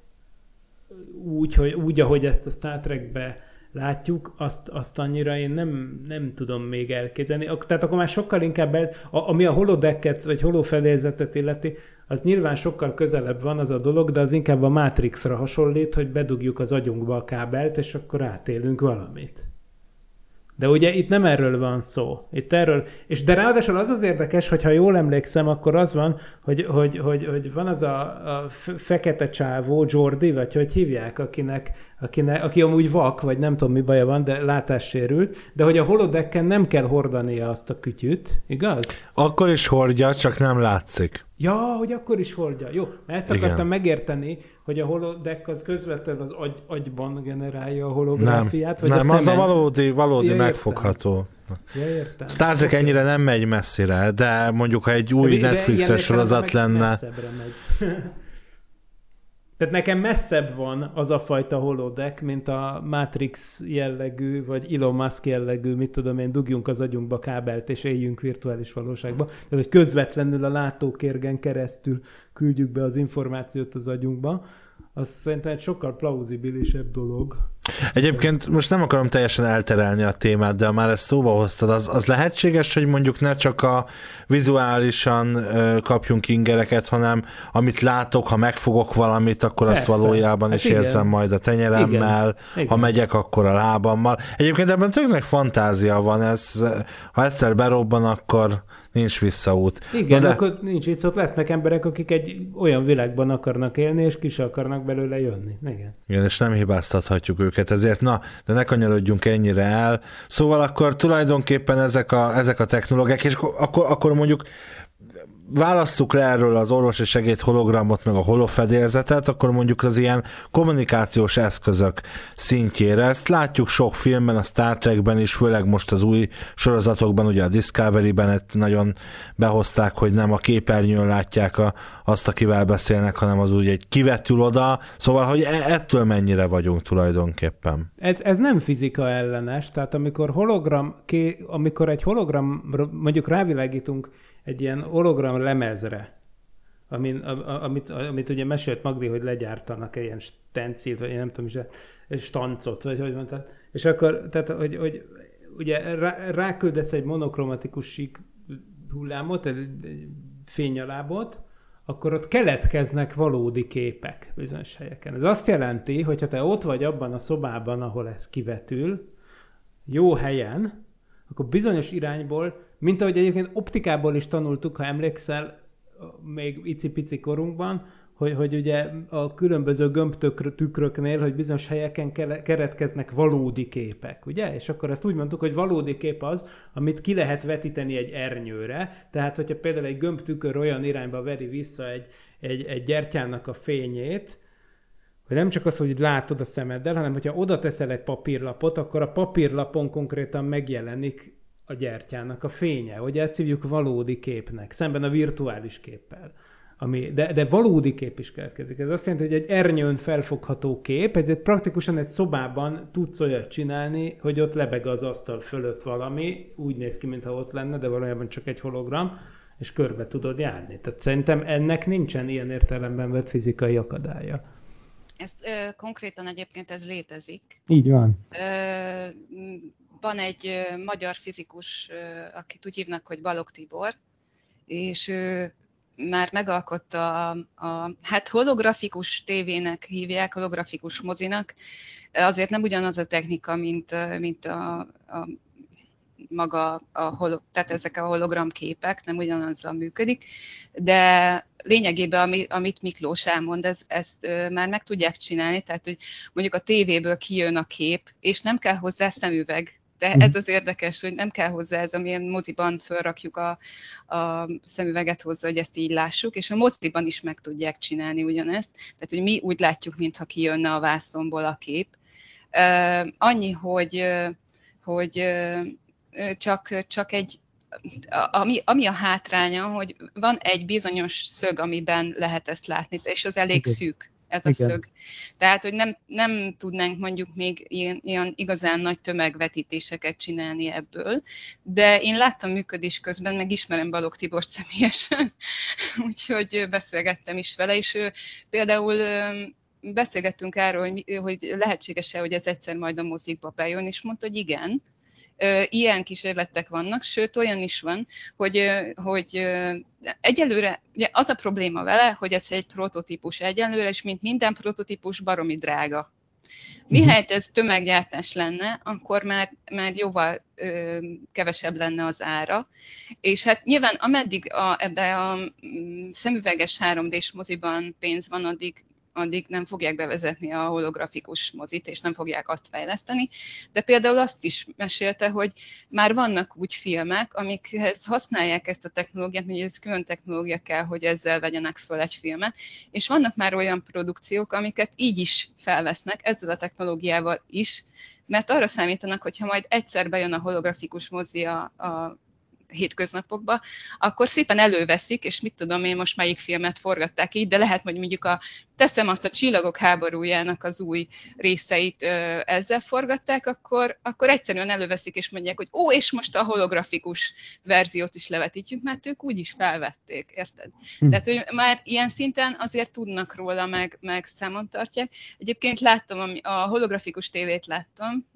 úgy, hogy, úgy ahogy ezt a Star Trekbe látjuk, azt, azt annyira én nem, nem tudom még elképzelni. Tehát akkor már sokkal inkább, el, a, ami a holodeket, vagy holofedélzetet illeti, az nyilván sokkal közelebb van az a dolog, de az inkább a Matrixra hasonlít, hogy bedugjuk az agyunkba a kábelt, és akkor átélünk valamit. De ugye itt nem erről van szó. Itt erről, és de ráadásul az az érdekes, hogy ha jól emlékszem, akkor az van, hogy, hogy, hogy, hogy van az a, a fekete csávó, Jordi, vagy hogy hívják, akinek, akinek, aki amúgy vak, vagy nem tudom mi baja van, de látássérült, de hogy a holodecken nem kell hordania azt a kütyüt, igaz? Akkor is hordja, csak nem látszik. Ja, hogy akkor is hordja. Jó, mert ezt Igen. akartam megérteni, hogy a holodeck az közvetlenül az agy, agyban generálja a holográfiát, vagy nem, a az a szemen. valódi, valódi Ja, megfogható. Ja, értem. Star Trek ennyire nem megy messzire, de mondjuk ha egy új De- Netflixes sorozat lenne. Tehát nekem messzebb van az a fajta holodeck, mint a Matrix jellegű, vagy Elon Musk jellegű, mit tudom én, dugjunk az agyunkba kábelt, és éljünk virtuális valóságba. Tehát, hogy közvetlenül a látókérgen keresztül küldjük be az információt az agyunkba, az szerintem egy sokkal plauzibilisebb dolog. Egyébként most nem akarom teljesen elterelni a témát, de ha már ezt szóba hoztad, az, az lehetséges, hogy mondjuk ne csak a vizuálisan ö, kapjunk ingereket, hanem amit látok, ha megfogok valamit, akkor azt Persze. valójában Hát is igen. érzem majd a tenyeremmel, Igen. ha Igen. megyek, akkor a lábammal. Egyébként ebben töknek fantázia van, ez, ha egyszer berobban, akkor nincs visszaút. Igen, de... akkor nincs vissza, ott lesznek emberek, akik egy olyan világban akarnak élni, és ki akarnak belőle jönni. Igen. Igen, és nem hibáztathatjuk őket, ezért na, de ne kanyarodjunk ennyire el. Szóval akkor tulajdonképpen ezek a, ezek a technológiák, és akkor, akkor mondjuk válasszuk le erről az orvosi segéd hologramot, meg a holofedélzetet, akkor mondjuk az ilyen kommunikációs eszközök szintjére. Ezt látjuk sok filmben, a Star Trekben is, főleg most az új sorozatokban, ugye a Discovery-ben nagyon behozták, hogy nem a képernyőn látják a, azt, akivel beszélnek, hanem az úgy egy kivetül oda. Szóval, hogy e- ettől mennyire vagyunk tulajdonképpen. Ez, ez nem fizika ellenes, tehát amikor hologram, amikor egy hologram, mondjuk rávilágítunk egy ilyen hologram lemezre, amin, amit, amit ugye mesélt Magdi, hogy legyártanak egy ilyen stencilt, vagy én nem tudom is, stancot, vagy hogy mondtad, és akkor, tehát, hogy, hogy ugye rá, ráküldesz egy monokromatikus sík hullámot, egy fényalábot, akkor ott keletkeznek valódi képek bizonyos helyeken. Ez azt jelenti, hogy ha te ott vagy abban a szobában, ahol ez kivetül, jó helyen, akkor bizonyos irányból, mint ahogy egyébként optikából is tanultuk, ha emlékszel, még icipici korunkban, hogy, hogy ugye a különböző gömbtükröknél, hogy bizonyos helyeken keretkeznek valódi képek, ugye? És akkor ezt úgy mondtuk, hogy valódi kép az, amit ki lehet vetíteni egy ernyőre, tehát hogyha például egy gömbtükör olyan irányba veri vissza egy, egy, egy gyertyának a fényét, hogy nem csak az, hogy látod a szemeddel, hanem hogyha oda teszel egy papírlapot, akkor a papírlapon konkrétan megjelenik a gyertyának a fénye, hogy ezt hívjuk valódi képnek, szemben a virtuális képpel. Ami, de, de valódi kép is keletkezik. Ez azt jelenti, hogy egy ernyőn felfogható kép, egy, egy praktikusan egy szobában tudsz olyat csinálni, hogy ott lebeg az asztal fölött valami, úgy néz ki, mintha ott lenne, de valójában csak egy hologram, és körbe tudod járni. Tehát szerintem ennek nincsen ilyen értelemben vett fizikai akadálya. Ez ö, konkrétan egyébként ez létezik. Így van. Ö, van egy magyar fizikus, akit úgy hívnak, hogy Balog Tibor, és ő már megalkotta a, a hát holografikus tévének hívják, holografikus mozinak. Azért nem ugyanaz a technika, mint, mint a, a maga, a holo, tehát ezek a hologram képek nem ugyanazzal működik, de lényegében, ami, amit Miklós elmond, ez, ezt már meg tudják csinálni, tehát hogy mondjuk a tévéből kijön a kép, és nem kell hozzá szemüveg, de ez az érdekes, hogy nem kell hozzá ez, amilyen moziban felrakjuk a, a szemüveget hozzá, hogy ezt így lássuk, és a moziban is meg tudják csinálni ugyanezt. Tehát, hogy mi úgy látjuk, mintha kijönne a vászonból a kép. Uh, annyi, hogy, hogy uh, csak, csak egy ami, ami a hátránya, hogy van egy bizonyos szög, amiben lehet ezt látni, és az elég szűk ez a Igen. szög. Tehát, hogy nem, nem tudnánk mondjuk még ilyen, ilyen igazán nagy tömegvetítéseket csinálni ebből, de én láttam működés közben, meg ismerem Balog Tibort személyesen, úgyhogy beszélgettem is vele, és például beszélgettünk erről, hogy, hogy lehetséges-e, hogy ez egyszer majd a mozikba bejön, és mondta, hogy igen, ilyen kísérletek vannak, sőt olyan is van, hogy, hogy egyelőre ugye az a probléma vele, hogy ez egy prototípus egyelőre, és mint minden prototípus baromi drága. Mihelyt ez tömeggyártás lenne, akkor már, már jóval ö, kevesebb lenne az ára. És hát nyilván ameddig a, ebbe a mm, szemüveges 3D-s moziban pénz van, addig addig nem fogják bevezetni a holografikus mozit, és nem fogják azt fejleszteni. De például azt is mesélte, hogy már vannak úgy filmek, amikhez használják ezt a technológiát, hogy ez külön technológia kell, hogy ezzel vegyenek föl egy filmet, és vannak már olyan produkciók, amiket így is felvesznek, ezzel a technológiával is, mert arra számítanak, hogy ha majd egyszer bejön a holografikus mozi a, a hétköznapokba, akkor szépen előveszik, és mit tudom én, most melyik filmet forgatták így, de lehet, hogy mondjuk a, teszem azt a Csillagok háborújának az új részeit ö, ezzel forgatták, akkor, akkor egyszerűen előveszik, és mondják, hogy ó, és most a holografikus verziót is levetítjük, mert ők úgy is felvették, érted? Hm. Tehát, hogy már ilyen szinten azért tudnak róla, meg, meg számon tartják. Egyébként láttam, a holografikus tévét láttam,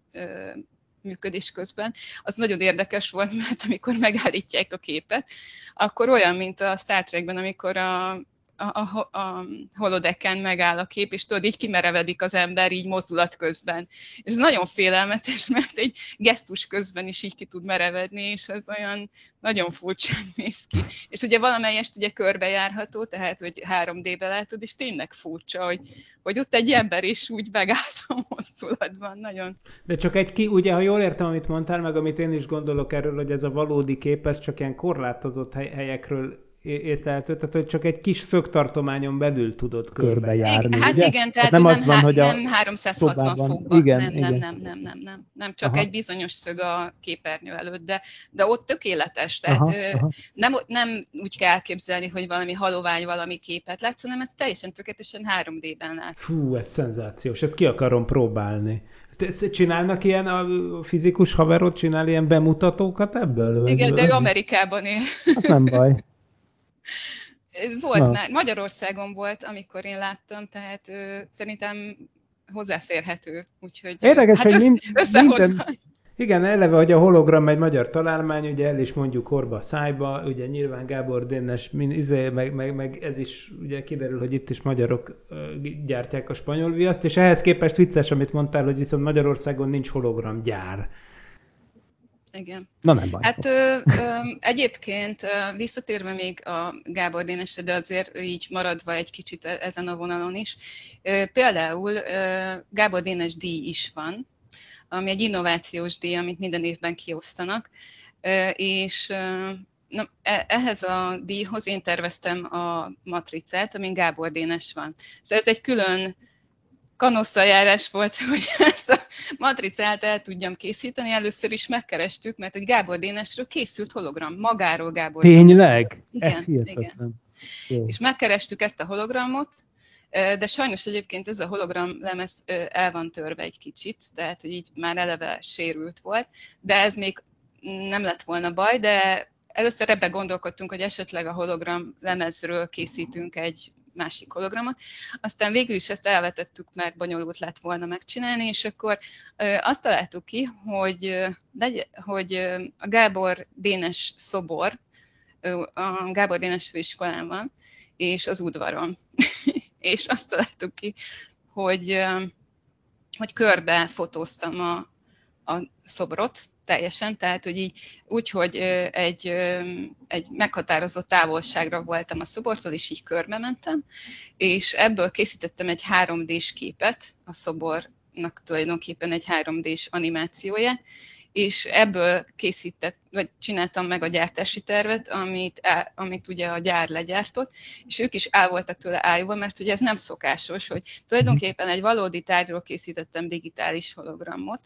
működés közben, az nagyon érdekes volt, mert amikor megállítják a képet, akkor olyan, mint a Star Trekben, amikor a, a, a, a holodeken megáll a kép, és tudod, így kimerevedik az ember így mozdulat közben. És ez nagyon félelmetes, mert egy gesztus közben is így ki tud merevedni, és ez olyan nagyon furcsán néz ki. És ugye valamelyest ugye körbejárható, tehát hogy 3D-be látod, és tényleg furcsa, hogy, hogy ott egy ember is úgy megállt a mozdulatban. Nagyon De csak egy ki, ugye, ha jól értem, amit mondtál, meg amit én is gondolok erről, hogy ez a valódi kép, ez csak ilyen korlátozott hely, helyekről észlelhető, tehát hogy csak egy kis szögtartományon belül tudod Körbejárni, Igen, hát ugye? igen, tehát nem nem, az van, há- hogy a nem 360 szobában- fokban, igen, nem, nem, igen. nem, nem, nem, nem, nem, csak Aha. egy bizonyos szög a képernyő előtt, de, de ott tökéletes, tehát Aha, ö, aha. Nem, nem úgy kell elképzelni, hogy valami halovány, valami képet látsz, hanem ez teljesen tökéletesen 3D-ben lát. Fú, ez szenzációs, ezt ki akarom próbálni. Csinálnak ilyen, a fizikus haverod csinál ilyen bemutatókat ebből? Igen, de ő Amerikában él. Hát nem baj. Volt Na. már, Magyarországon volt, amikor én láttam, tehát ö, szerintem hozzáférhető, úgyhogy Érdekes, hát hogy össz, mind- összehozva. minden- Igen, eleve, hogy a hologram egy magyar találmány, ugye el is mondjuk orba szájba, ugye nyilván Gábor Dénes, min, izé, meg, meg, meg, ez is ugye kiderül, hogy itt is magyarok ö, gyártják a spanyol viaszt, és ehhez képest vicces, amit mondtál, hogy viszont Magyarországon nincs hologram gyár. Igen. Na nem baj. Hát ö, ö, egyébként ö, visszatérve még a Gábor Dénesre, de azért így maradva egy kicsit e- ezen a vonalon is, ö, például ö, Gábor Dénes díj is van, ami egy innovációs díj, amit minden évben kiosztanak, ö, és ö, na, e- ehhez a díjhoz én terveztem a matricát, amin Gábor Dénes van. És ez egy külön kanosszajárás volt, hogy ezt a matricát el tudjam készíteni. Először is megkerestük, mert hogy Gábor Dénesről készült hologram, magáról Gábor Dénes. Tényleg? Igen, Ez hihetetlen. Jó. És megkerestük ezt a hologramot, de sajnos egyébként ez a hologram lemez el van törve egy kicsit, tehát hogy így már eleve sérült volt, de ez még nem lett volna baj, de először ebbe gondolkodtunk, hogy esetleg a hologram lemezről készítünk egy másik hologramot. Aztán végül is ezt elvetettük, mert bonyolult lett volna megcsinálni, és akkor azt találtuk ki, hogy, hogy a Gábor Dénes szobor, a Gábor Dénes főiskolán van, és az udvaron. és azt találtuk ki, hogy, hogy körbe fotóztam a, a szobrot teljesen, tehát hogy így úgy, hogy egy, egy meghatározott távolságra voltam a szobortól, és így körbe mentem, és ebből készítettem egy 3D-s képet, a szobornak tulajdonképpen egy 3D-s animációját, és ebből készített, vagy csináltam meg a gyártási tervet, amit, amit ugye a gyár legyártott, és ők is el voltak tőle állva, mert ugye ez nem szokásos, hogy tulajdonképpen egy valódi tárgyról készítettem digitális hologramot,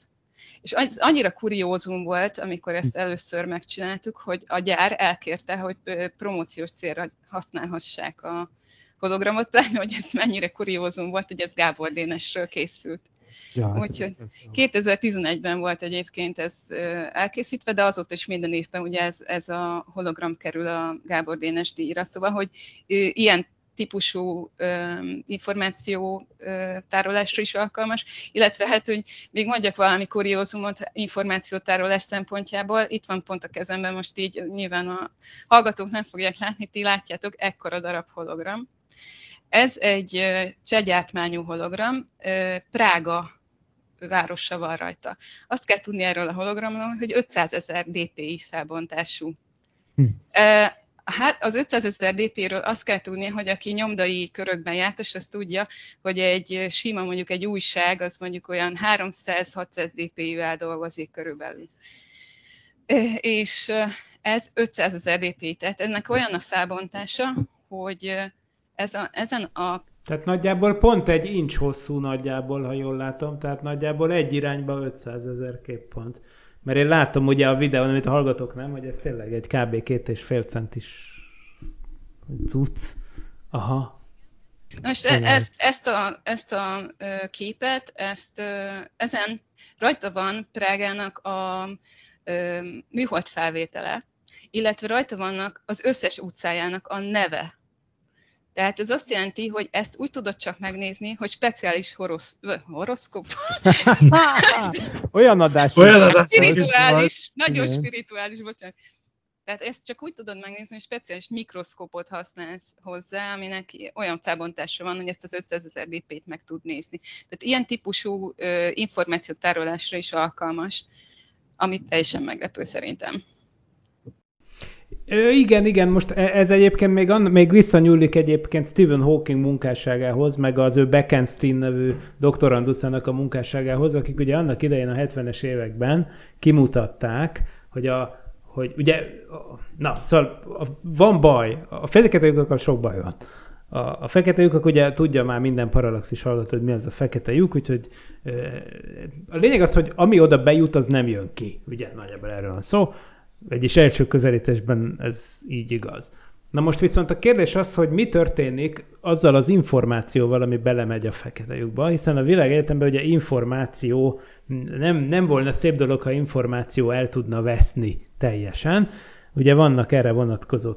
és az annyira kuriózum volt, amikor ezt először megcsináltuk, hogy a gyár elkérte, hogy promóciós célra használhassák a hologramot, hogy ez mennyire kuriózum volt, hogy ez Gábor Dénesről készült. Ja, hát Úgyhogy 2011-ben volt egyébként ez elkészítve, de azóta is minden évben ugye ez, ez a hologram kerül a Gábor Dénes díjra, szóval, hogy ilyen típusú információ tárolásra is alkalmas, illetve hát, hogy még mondjak valami kuriózumot információtárolás szempontjából, itt van pont a kezemben most így, nyilván a hallgatók nem fogják látni, ti látjátok, ekkora darab hologram. Ez egy csegyártmányú hologram, Prága városa van rajta. Azt kell tudni erről a hologramról, hogy 500 ezer dpi felbontású. Hm. Hát az 500 ezer DP-ről azt kell tudni, hogy aki nyomdai körökben járt, és azt tudja, hogy egy sima mondjuk egy újság, az mondjuk olyan 300-600 DPI-vel dolgozik körülbelül. És ez 500 ezer DPI, tehát ennek olyan a felbontása, hogy ez a, ezen a tehát nagyjából pont egy incs hosszú nagyjából, ha jól látom, tehát nagyjából egy irányba 500 ezer képpont. Mert én látom ugye a videón, amit hallgatok, nem, hogy ez tényleg egy kb. két és fél centis cucc. Aha. Most e- ezt, ezt, a, ezt a képet, ezt, ezen rajta van Prágának a műhold felvétele, illetve rajta vannak az összes utcájának a neve. Tehát ez azt jelenti, hogy ezt úgy tudod csak megnézni, hogy speciális horosz, horoszkóp. Olyan adás. Olyan adás. Spirituális, nagyon spirituális, bocsánat. Tehát ezt csak úgy tudod megnézni, hogy speciális mikroszkópot használsz hozzá, aminek olyan felbontása van, hogy ezt az 500 ezer dp-t meg tud nézni. Tehát ilyen típusú ö, információtárolásra is alkalmas, amit teljesen meglepő szerintem. Ö, igen, igen, most e, ez egyébként még, anna, még visszanyúlik egyébként Stephen Hawking munkásságához, meg az ő Beckenstein nevű doktoranduszának a munkásságához, akik ugye annak idején a 70-es években kimutatták, hogy a hogy ugye, na, szóval van baj, a fekete lyukakkal sok baj van. A, a fekete lyukak ugye tudja már minden paralaxis hallgató, hogy mi az a fekete lyuk, úgyhogy a lényeg az, hogy ami oda bejut, az nem jön ki. Ugye nagyjából erről van szó. Egyes első közelítésben ez így igaz. Na most viszont a kérdés az, hogy mi történik azzal az információval, ami belemegy a fekete lyukba, hiszen a világ egyetemben ugye információ, nem, nem volna szép dolog, ha információ el tudna veszni teljesen. Ugye vannak erre vonatkozó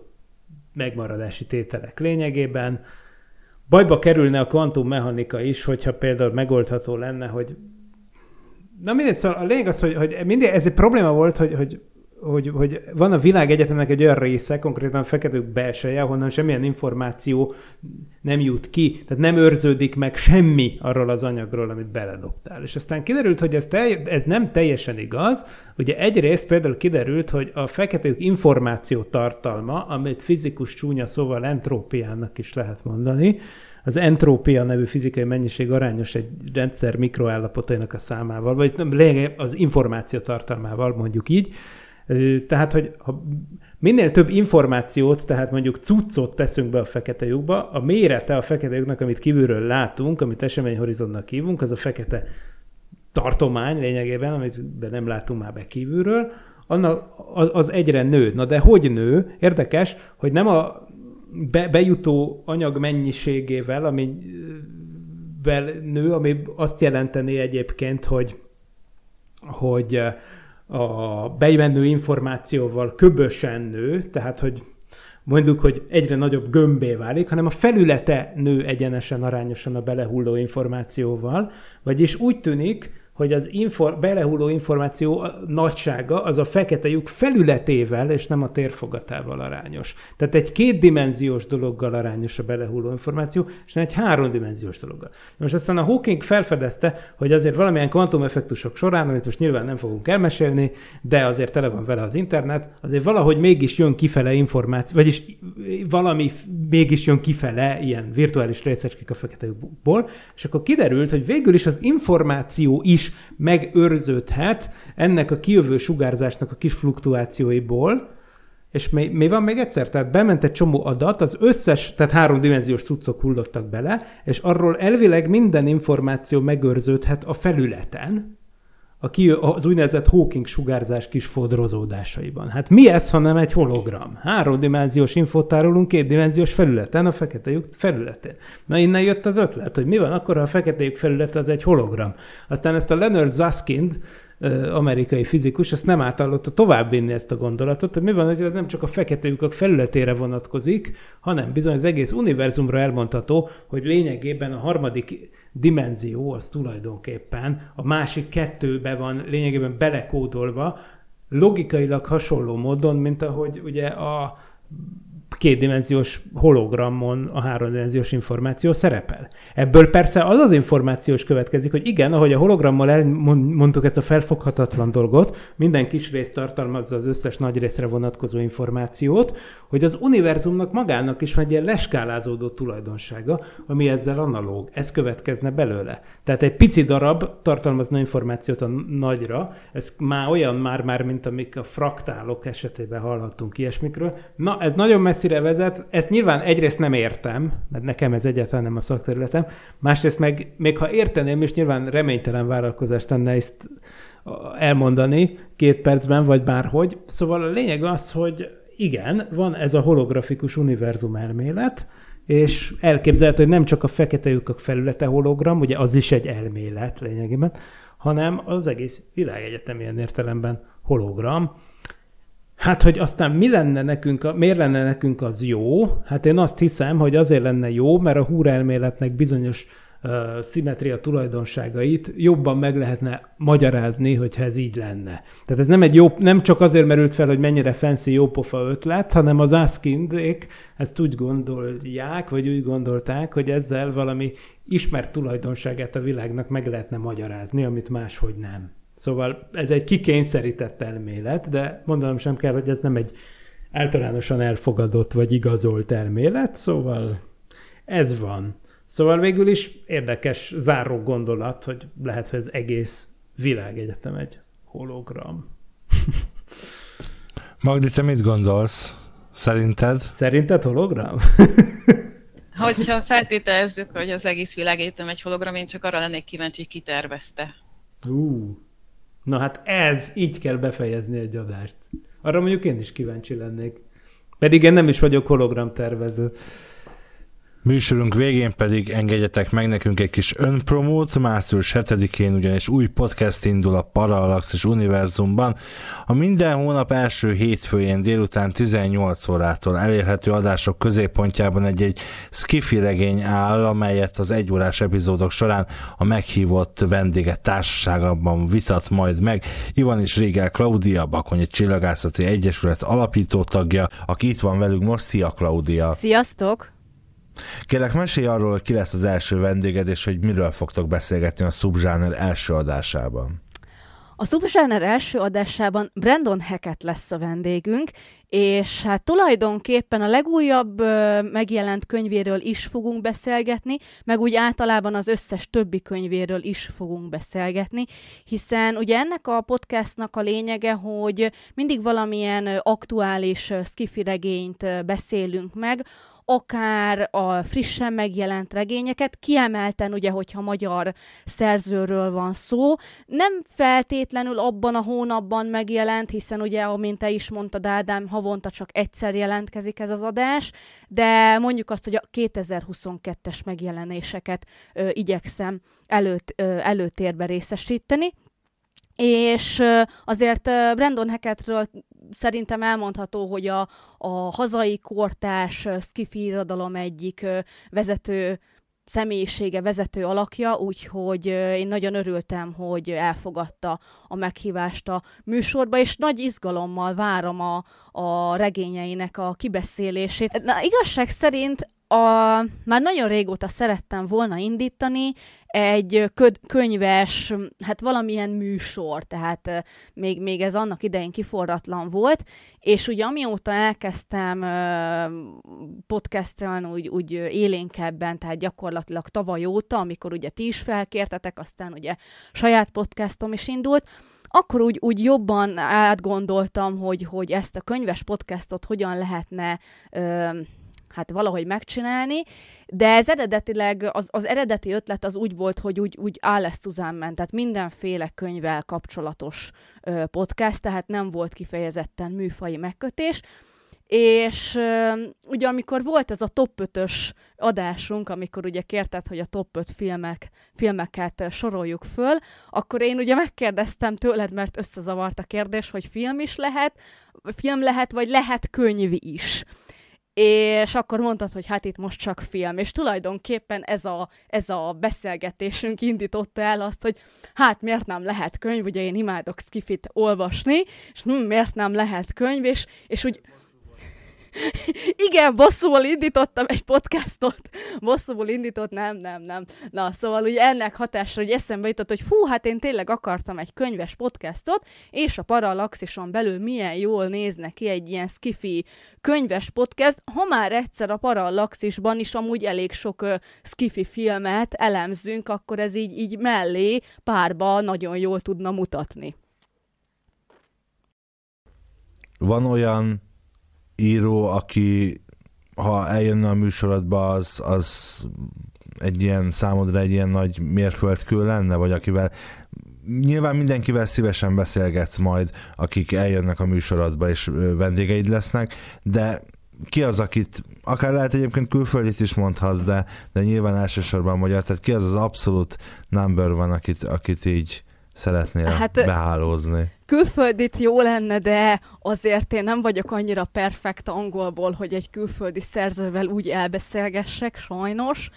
megmaradási tételek lényegében. Bajba kerülne a kvantummechanika is, hogyha például megoldható lenne, hogy Na mindegy, szóval a lényeg az, hogy, hogy mindig ez egy probléma volt, hogy, hogy hogy, hogy van a világ egyetemnek egy olyan része, konkrétan a feketők belseje, ahonnan semmilyen információ nem jut ki, tehát nem őrződik meg semmi arról az anyagról, amit beledobtál. És aztán kiderült, hogy ez, te, ez nem teljesen igaz. Ugye egyrészt például kiderült, hogy a feketők információ tartalma, amit fizikus csúnya szóval entrópiának is lehet mondani, az entrópia nevű fizikai mennyiség arányos egy rendszer mikroállapotainak a számával, vagy lényeg az információ tartalmával, mondjuk így. Tehát, hogy ha minél több információt, tehát mondjuk cuccot teszünk be a fekete lyukba, a mérete a fekete lyuknak, amit kívülről látunk, amit eseményhorizontnak hívunk, az a fekete tartomány lényegében, amit be nem látunk már be kívülről, annak az egyre nő. Na de hogy nő? Érdekes, hogy nem a be, bejutó anyag mennyiségével, ami nő, ami azt jelenteni egyébként, hogy, hogy a bejövendő információval köbösen nő, tehát hogy mondjuk, hogy egyre nagyobb gömbé válik, hanem a felülete nő egyenesen arányosan a belehulló információval, vagyis úgy tűnik, hogy az infor, belehulló információ nagysága az a fekete lyuk felületével, és nem a térfogatával arányos. Tehát egy kétdimenziós dologgal arányos a belehulló információ, és nem egy háromdimenziós dologgal. Most aztán a Hawking felfedezte, hogy azért valamilyen kvantumeffektusok során, amit most nyilván nem fogunk elmesélni, de azért tele van vele az internet, azért valahogy mégis jön kifele információ, vagyis valami mégis jön kifele ilyen virtuális részecskék a fekete lyukból, és akkor kiderült, hogy végül is az információ is megőrződhet ennek a kijövő sugárzásnak a kis fluktuációiból, és mi, mi van még egyszer? Tehát bement egy csomó adat, az összes, tehát háromdimenziós cuccok hullottak bele, és arról elvileg minden információ megőrződhet a felületen, a ki, az úgynevezett Hawking sugárzás kis fodrozódásaiban. Hát mi ez, ha nem egy hologram? Háromdimenziós infót tárolunk kétdimenziós felületen, a fekete lyuk felületén. Na innen jött az ötlet, hogy mi van akkor, ha a fekete lyuk felülete az egy hologram. Aztán ezt a Leonard Susskind, amerikai fizikus, ezt nem átallotta továbbvinni ezt a gondolatot, hogy mi van, hogy ez nem csak a fekete lyukak felületére vonatkozik, hanem bizony az egész univerzumra elmondható, hogy lényegében a harmadik dimenzió az tulajdonképpen. A másik kettőbe van lényegében belekódolva, logikailag hasonló módon, mint ahogy ugye a kétdimenziós hologramon a háromdimenziós információ szerepel. Ebből persze az az információs következik, hogy igen, ahogy a hologrammal elmondtuk ezt a felfoghatatlan dolgot, minden kis rész tartalmazza az összes nagy részre vonatkozó információt, hogy az univerzumnak magának is van egy ilyen leskálázódó tulajdonsága, ami ezzel analóg. Ez következne belőle. Tehát egy pici darab tartalmazna információt a nagyra, ez már olyan már-már, mint amik a fraktálok esetében hallhattunk ilyesmikről. Na, ez nagyon messze messzire vezet. Ezt nyilván egyrészt nem értem, mert nekem ez egyáltalán nem a szakterületem, másrészt meg, még ha érteném, és nyilván reménytelen vállalkozás tenne ezt elmondani két percben, vagy bárhogy. Szóval a lényeg az, hogy igen, van ez a holografikus univerzum elmélet, és elképzelhető, hogy nem csak a fekete lyukak felülete hologram, ugye az is egy elmélet lényegében, hanem az egész világegyetem ilyen értelemben hologram, Hát, hogy aztán mi lenne nekünk, miért lenne nekünk az jó? Hát én azt hiszem, hogy azért lenne jó, mert a húrelméletnek bizonyos uh, szimetria tulajdonságait jobban meg lehetne magyarázni, hogyha ez így lenne. Tehát ez nem, egy jó, nem csak azért merült fel, hogy mennyire fancy jópofa ötlet, hanem az Askindék ezt úgy gondolják, vagy úgy gondolták, hogy ezzel valami ismert tulajdonságát a világnak meg lehetne magyarázni, amit máshogy nem. Szóval ez egy kikényszerített elmélet, de mondanom sem kell, hogy ez nem egy általánosan elfogadott vagy igazolt elmélet, szóval ez van. Szóval végül is érdekes záró gondolat, hogy lehet, hogy az egész világegyetem egy hologram. Magdi, te mit gondolsz? Szerinted? Szerinted hologram? Hogyha feltételezzük, hogy az egész világegyetem egy hologram, én csak arra lennék kíváncsi, hogy ki tervezte. Uh. Na hát ez, így kell befejezni egy adást. Arra mondjuk én is kíváncsi lennék. Pedig én nem is vagyok hologram tervező. Műsorunk végén pedig engedjetek meg nekünk egy kis önpromót. Március 7-én ugyanis új podcast indul a Parallaxis univerzumban. A minden hónap első hétfőjén délután 18 órától elérhető adások középpontjában egy-egy skifi regény áll, amelyet az egyórás epizódok során a meghívott vendége társaságában vitat majd meg. Ivan is Régel Klaudia, Bakonyi Csillagászati Egyesület alapító tagja, aki itt van velünk most. Szia Klaudia! Sziasztok! Kérlek, mesélj arról, hogy ki lesz az első vendéged, és hogy miről fogtok beszélgetni a Subzsáner első adásában. A Subzsáner első adásában Brandon Hackett lesz a vendégünk, és hát tulajdonképpen a legújabb ö, megjelent könyvéről is fogunk beszélgetni, meg úgy általában az összes többi könyvéről is fogunk beszélgetni, hiszen ugye ennek a podcastnak a lényege, hogy mindig valamilyen aktuális skifi regényt beszélünk meg, akár a frissen megjelent regényeket, kiemelten ugye, hogyha magyar szerzőről van szó, nem feltétlenül abban a hónapban megjelent, hiszen ugye, amint te is mondtad, Ádám, havonta csak egyszer jelentkezik ez az adás, de mondjuk azt, hogy a 2022-es megjelenéseket ö, igyekszem előtt, ö, előtérbe részesíteni. És azért Brandon Hackettről szerintem elmondható, hogy a, a hazai kortás skifi irodalom egyik vezető személyisége, vezető alakja, úgyhogy én nagyon örültem, hogy elfogadta a meghívást a műsorba, és nagy izgalommal várom a, a regényeinek a kibeszélését. Na, igazság szerint a, már nagyon régóta szerettem volna indítani egy köd, könyves, hát valamilyen műsor, tehát még, még ez annak idején kiforratlan volt, és ugye amióta elkezdtem podcastelni úgy, úgy élénkebben, tehát gyakorlatilag tavaly óta, amikor ugye ti is felkértetek, aztán ugye saját podcastom is indult, akkor úgy, úgy jobban átgondoltam, hogy, hogy ezt a könyves podcastot hogyan lehetne ö, hát valahogy megcsinálni, de ez eredetileg, az, az eredeti ötlet az úgy volt, hogy úgy, úgy Alice ment, tehát mindenféle könyvvel kapcsolatos ö, podcast, tehát nem volt kifejezetten műfai megkötés, és ö, ugye amikor volt ez a top 5-ös adásunk, amikor ugye kérted, hogy a top 5 filmek, filmeket soroljuk föl, akkor én ugye megkérdeztem tőled, mert összezavart a kérdés, hogy film is lehet, film lehet, vagy lehet könyv is és akkor mondtad, hogy hát itt most csak film, és tulajdonképpen ez a, ez a beszélgetésünk indította el azt, hogy hát miért nem lehet könyv, ugye én imádok skifit olvasni, és hm, miért nem lehet könyv, és, és úgy igen, bosszúval indítottam egy podcastot. Bosszúval indított, nem, nem, nem. Na, szóval ugye ennek hatásra, hogy eszembe jutott, hogy fú, hát én tényleg akartam egy könyves podcastot, és a Parallaxison belül milyen jól nézne ki egy ilyen skifi könyves podcast, ha már egyszer a Parallaxisban is amúgy elég sok uh, skifi filmet elemzünk, akkor ez így, így mellé párba nagyon jól tudna mutatni. Van olyan író, aki ha eljönne a műsorodba, az, az egy ilyen számodra egy ilyen nagy mérföldkő lenne, vagy akivel nyilván mindenkivel szívesen beszélgetsz majd, akik eljönnek a műsorodba és vendégeid lesznek, de ki az, akit, akár lehet egyébként külföldit is mondhatsz, de, de nyilván elsősorban magyar, tehát ki az az abszolút number van, akit, akit így szeretnél hát, behálózni? Külföldit jó lenne, de azért én nem vagyok annyira perfekt angolból, hogy egy külföldi szerzővel úgy elbeszélgessek, sajnos.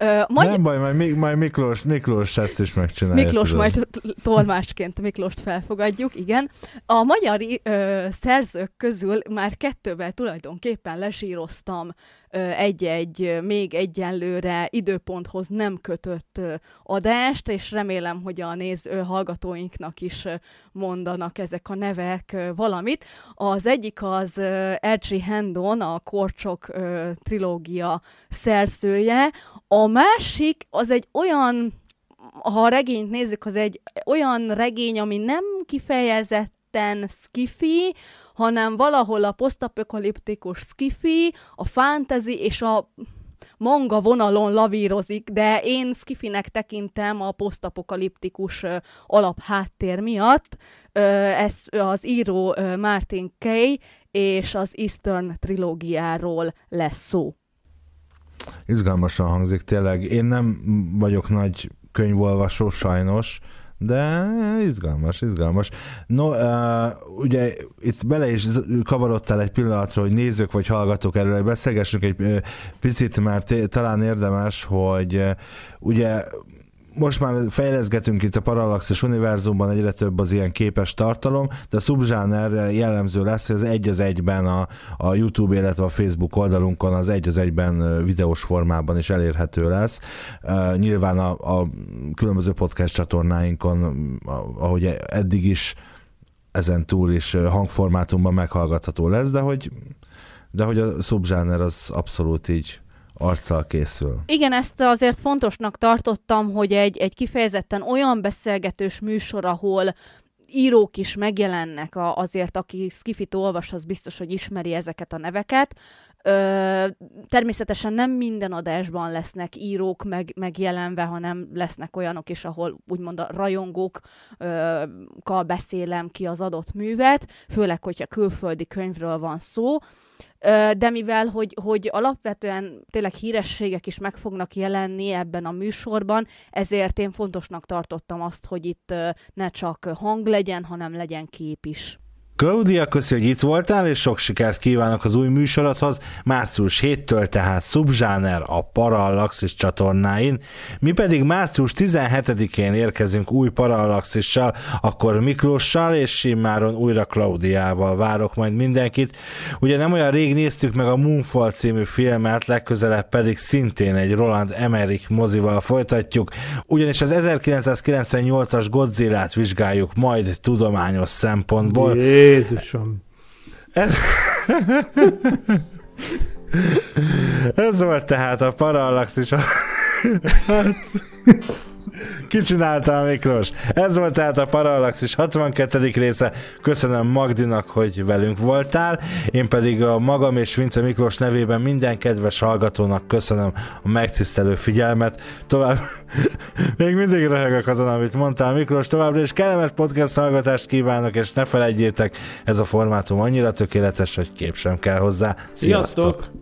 Uh, magy- nem baj, majd, majd Miklós, Miklós ezt is megcsinálja. Miklós tudom. majd tolmásként Miklóst felfogadjuk, igen. A magyar ö, szerzők közül már kettővel tulajdonképpen lesíroztam egy-egy még egyenlőre időponthoz nem kötött adást, és remélem, hogy a néző hallgatóinknak is mondanak ezek a nevek valamit. Az egyik az Ercsi Hendon, a Korcsok trilógia szerzője, a másik az egy olyan ha a regényt nézzük, az egy olyan regény, ami nem kifejezetten skifi, hanem valahol a posztapokaliptikus skifi, a fantasy és a manga vonalon lavírozik, de én skifinek tekintem a posztapokaliptikus alapháttér miatt. Ez az író Martin Kay és az Eastern trilógiáról lesz szó. Izgalmasan hangzik tényleg. Én nem vagyok nagy könyvolvasó sajnos, de izgalmas, izgalmas. No, uh, ugye itt bele is kavarodtál egy pillanatra, hogy nézők vagy hallgatók erről beszélgessünk egy picit, mert talán érdemes, hogy uh, ugye most már fejleszgetünk itt a Parallaxis univerzumban, egyre több az ilyen képes tartalom, de a subzsáner jellemző lesz, hogy az egy az egyben a, a YouTube, illetve a Facebook oldalunkon az egy az egyben videós formában is elérhető lesz. Nyilván a, a különböző podcast csatornáinkon, ahogy eddig is, ezen túl is hangformátumban meghallgatható lesz, de hogy de hogy a subzsáner az abszolút így arccal készül. Igen, ezt azért fontosnak tartottam, hogy egy, egy kifejezetten olyan beszélgetős műsor, ahol írók is megjelennek, a, azért aki Skifit olvas, az biztos, hogy ismeri ezeket a neveket. Ö, természetesen nem minden adásban lesznek írók meg, megjelenve, hanem lesznek olyanok is, ahol úgymond a rajongókkal beszélem ki az adott művet, főleg, hogyha külföldi könyvről van szó. de mivel, hogy, hogy alapvetően tényleg hírességek is meg fognak jelenni ebben a műsorban, ezért én fontosnak tartottam azt, hogy itt ne csak hang legyen, hanem legyen kép is. Claudia, köszi, hogy itt voltál, és sok sikert kívánok az új műsorodhoz. Március 7-től tehát Subzsáner a Parallaxis csatornáin. Mi pedig március 17-én érkezünk új Parallaxissal, akkor Miklóssal és Simmáron újra Claudiával várok majd mindenkit. Ugye nem olyan rég néztük meg a Moonfall című filmet, legközelebb pedig szintén egy Roland Emmerich mozival folytatjuk, ugyanis az 1998-as Godzilla-t vizsgáljuk majd tudományos szempontból. Jé. Jézusom! Ez volt tehát a Parallax is. Hát, Kicsinálta a Miklós. Ez volt tehát a Parallaxis 62. része. Köszönöm Magdinak, hogy velünk voltál. Én pedig a magam és Vince Miklós nevében minden kedves hallgatónak köszönöm a megtisztelő figyelmet. Tovább még mindig röhögök azon, amit mondtál Miklós. Továbbra is kellemes podcast hallgatást kívánok, és ne felejtjétek, ez a formátum annyira tökéletes, hogy kép sem kell hozzá. Sziasztok! Sziasztok!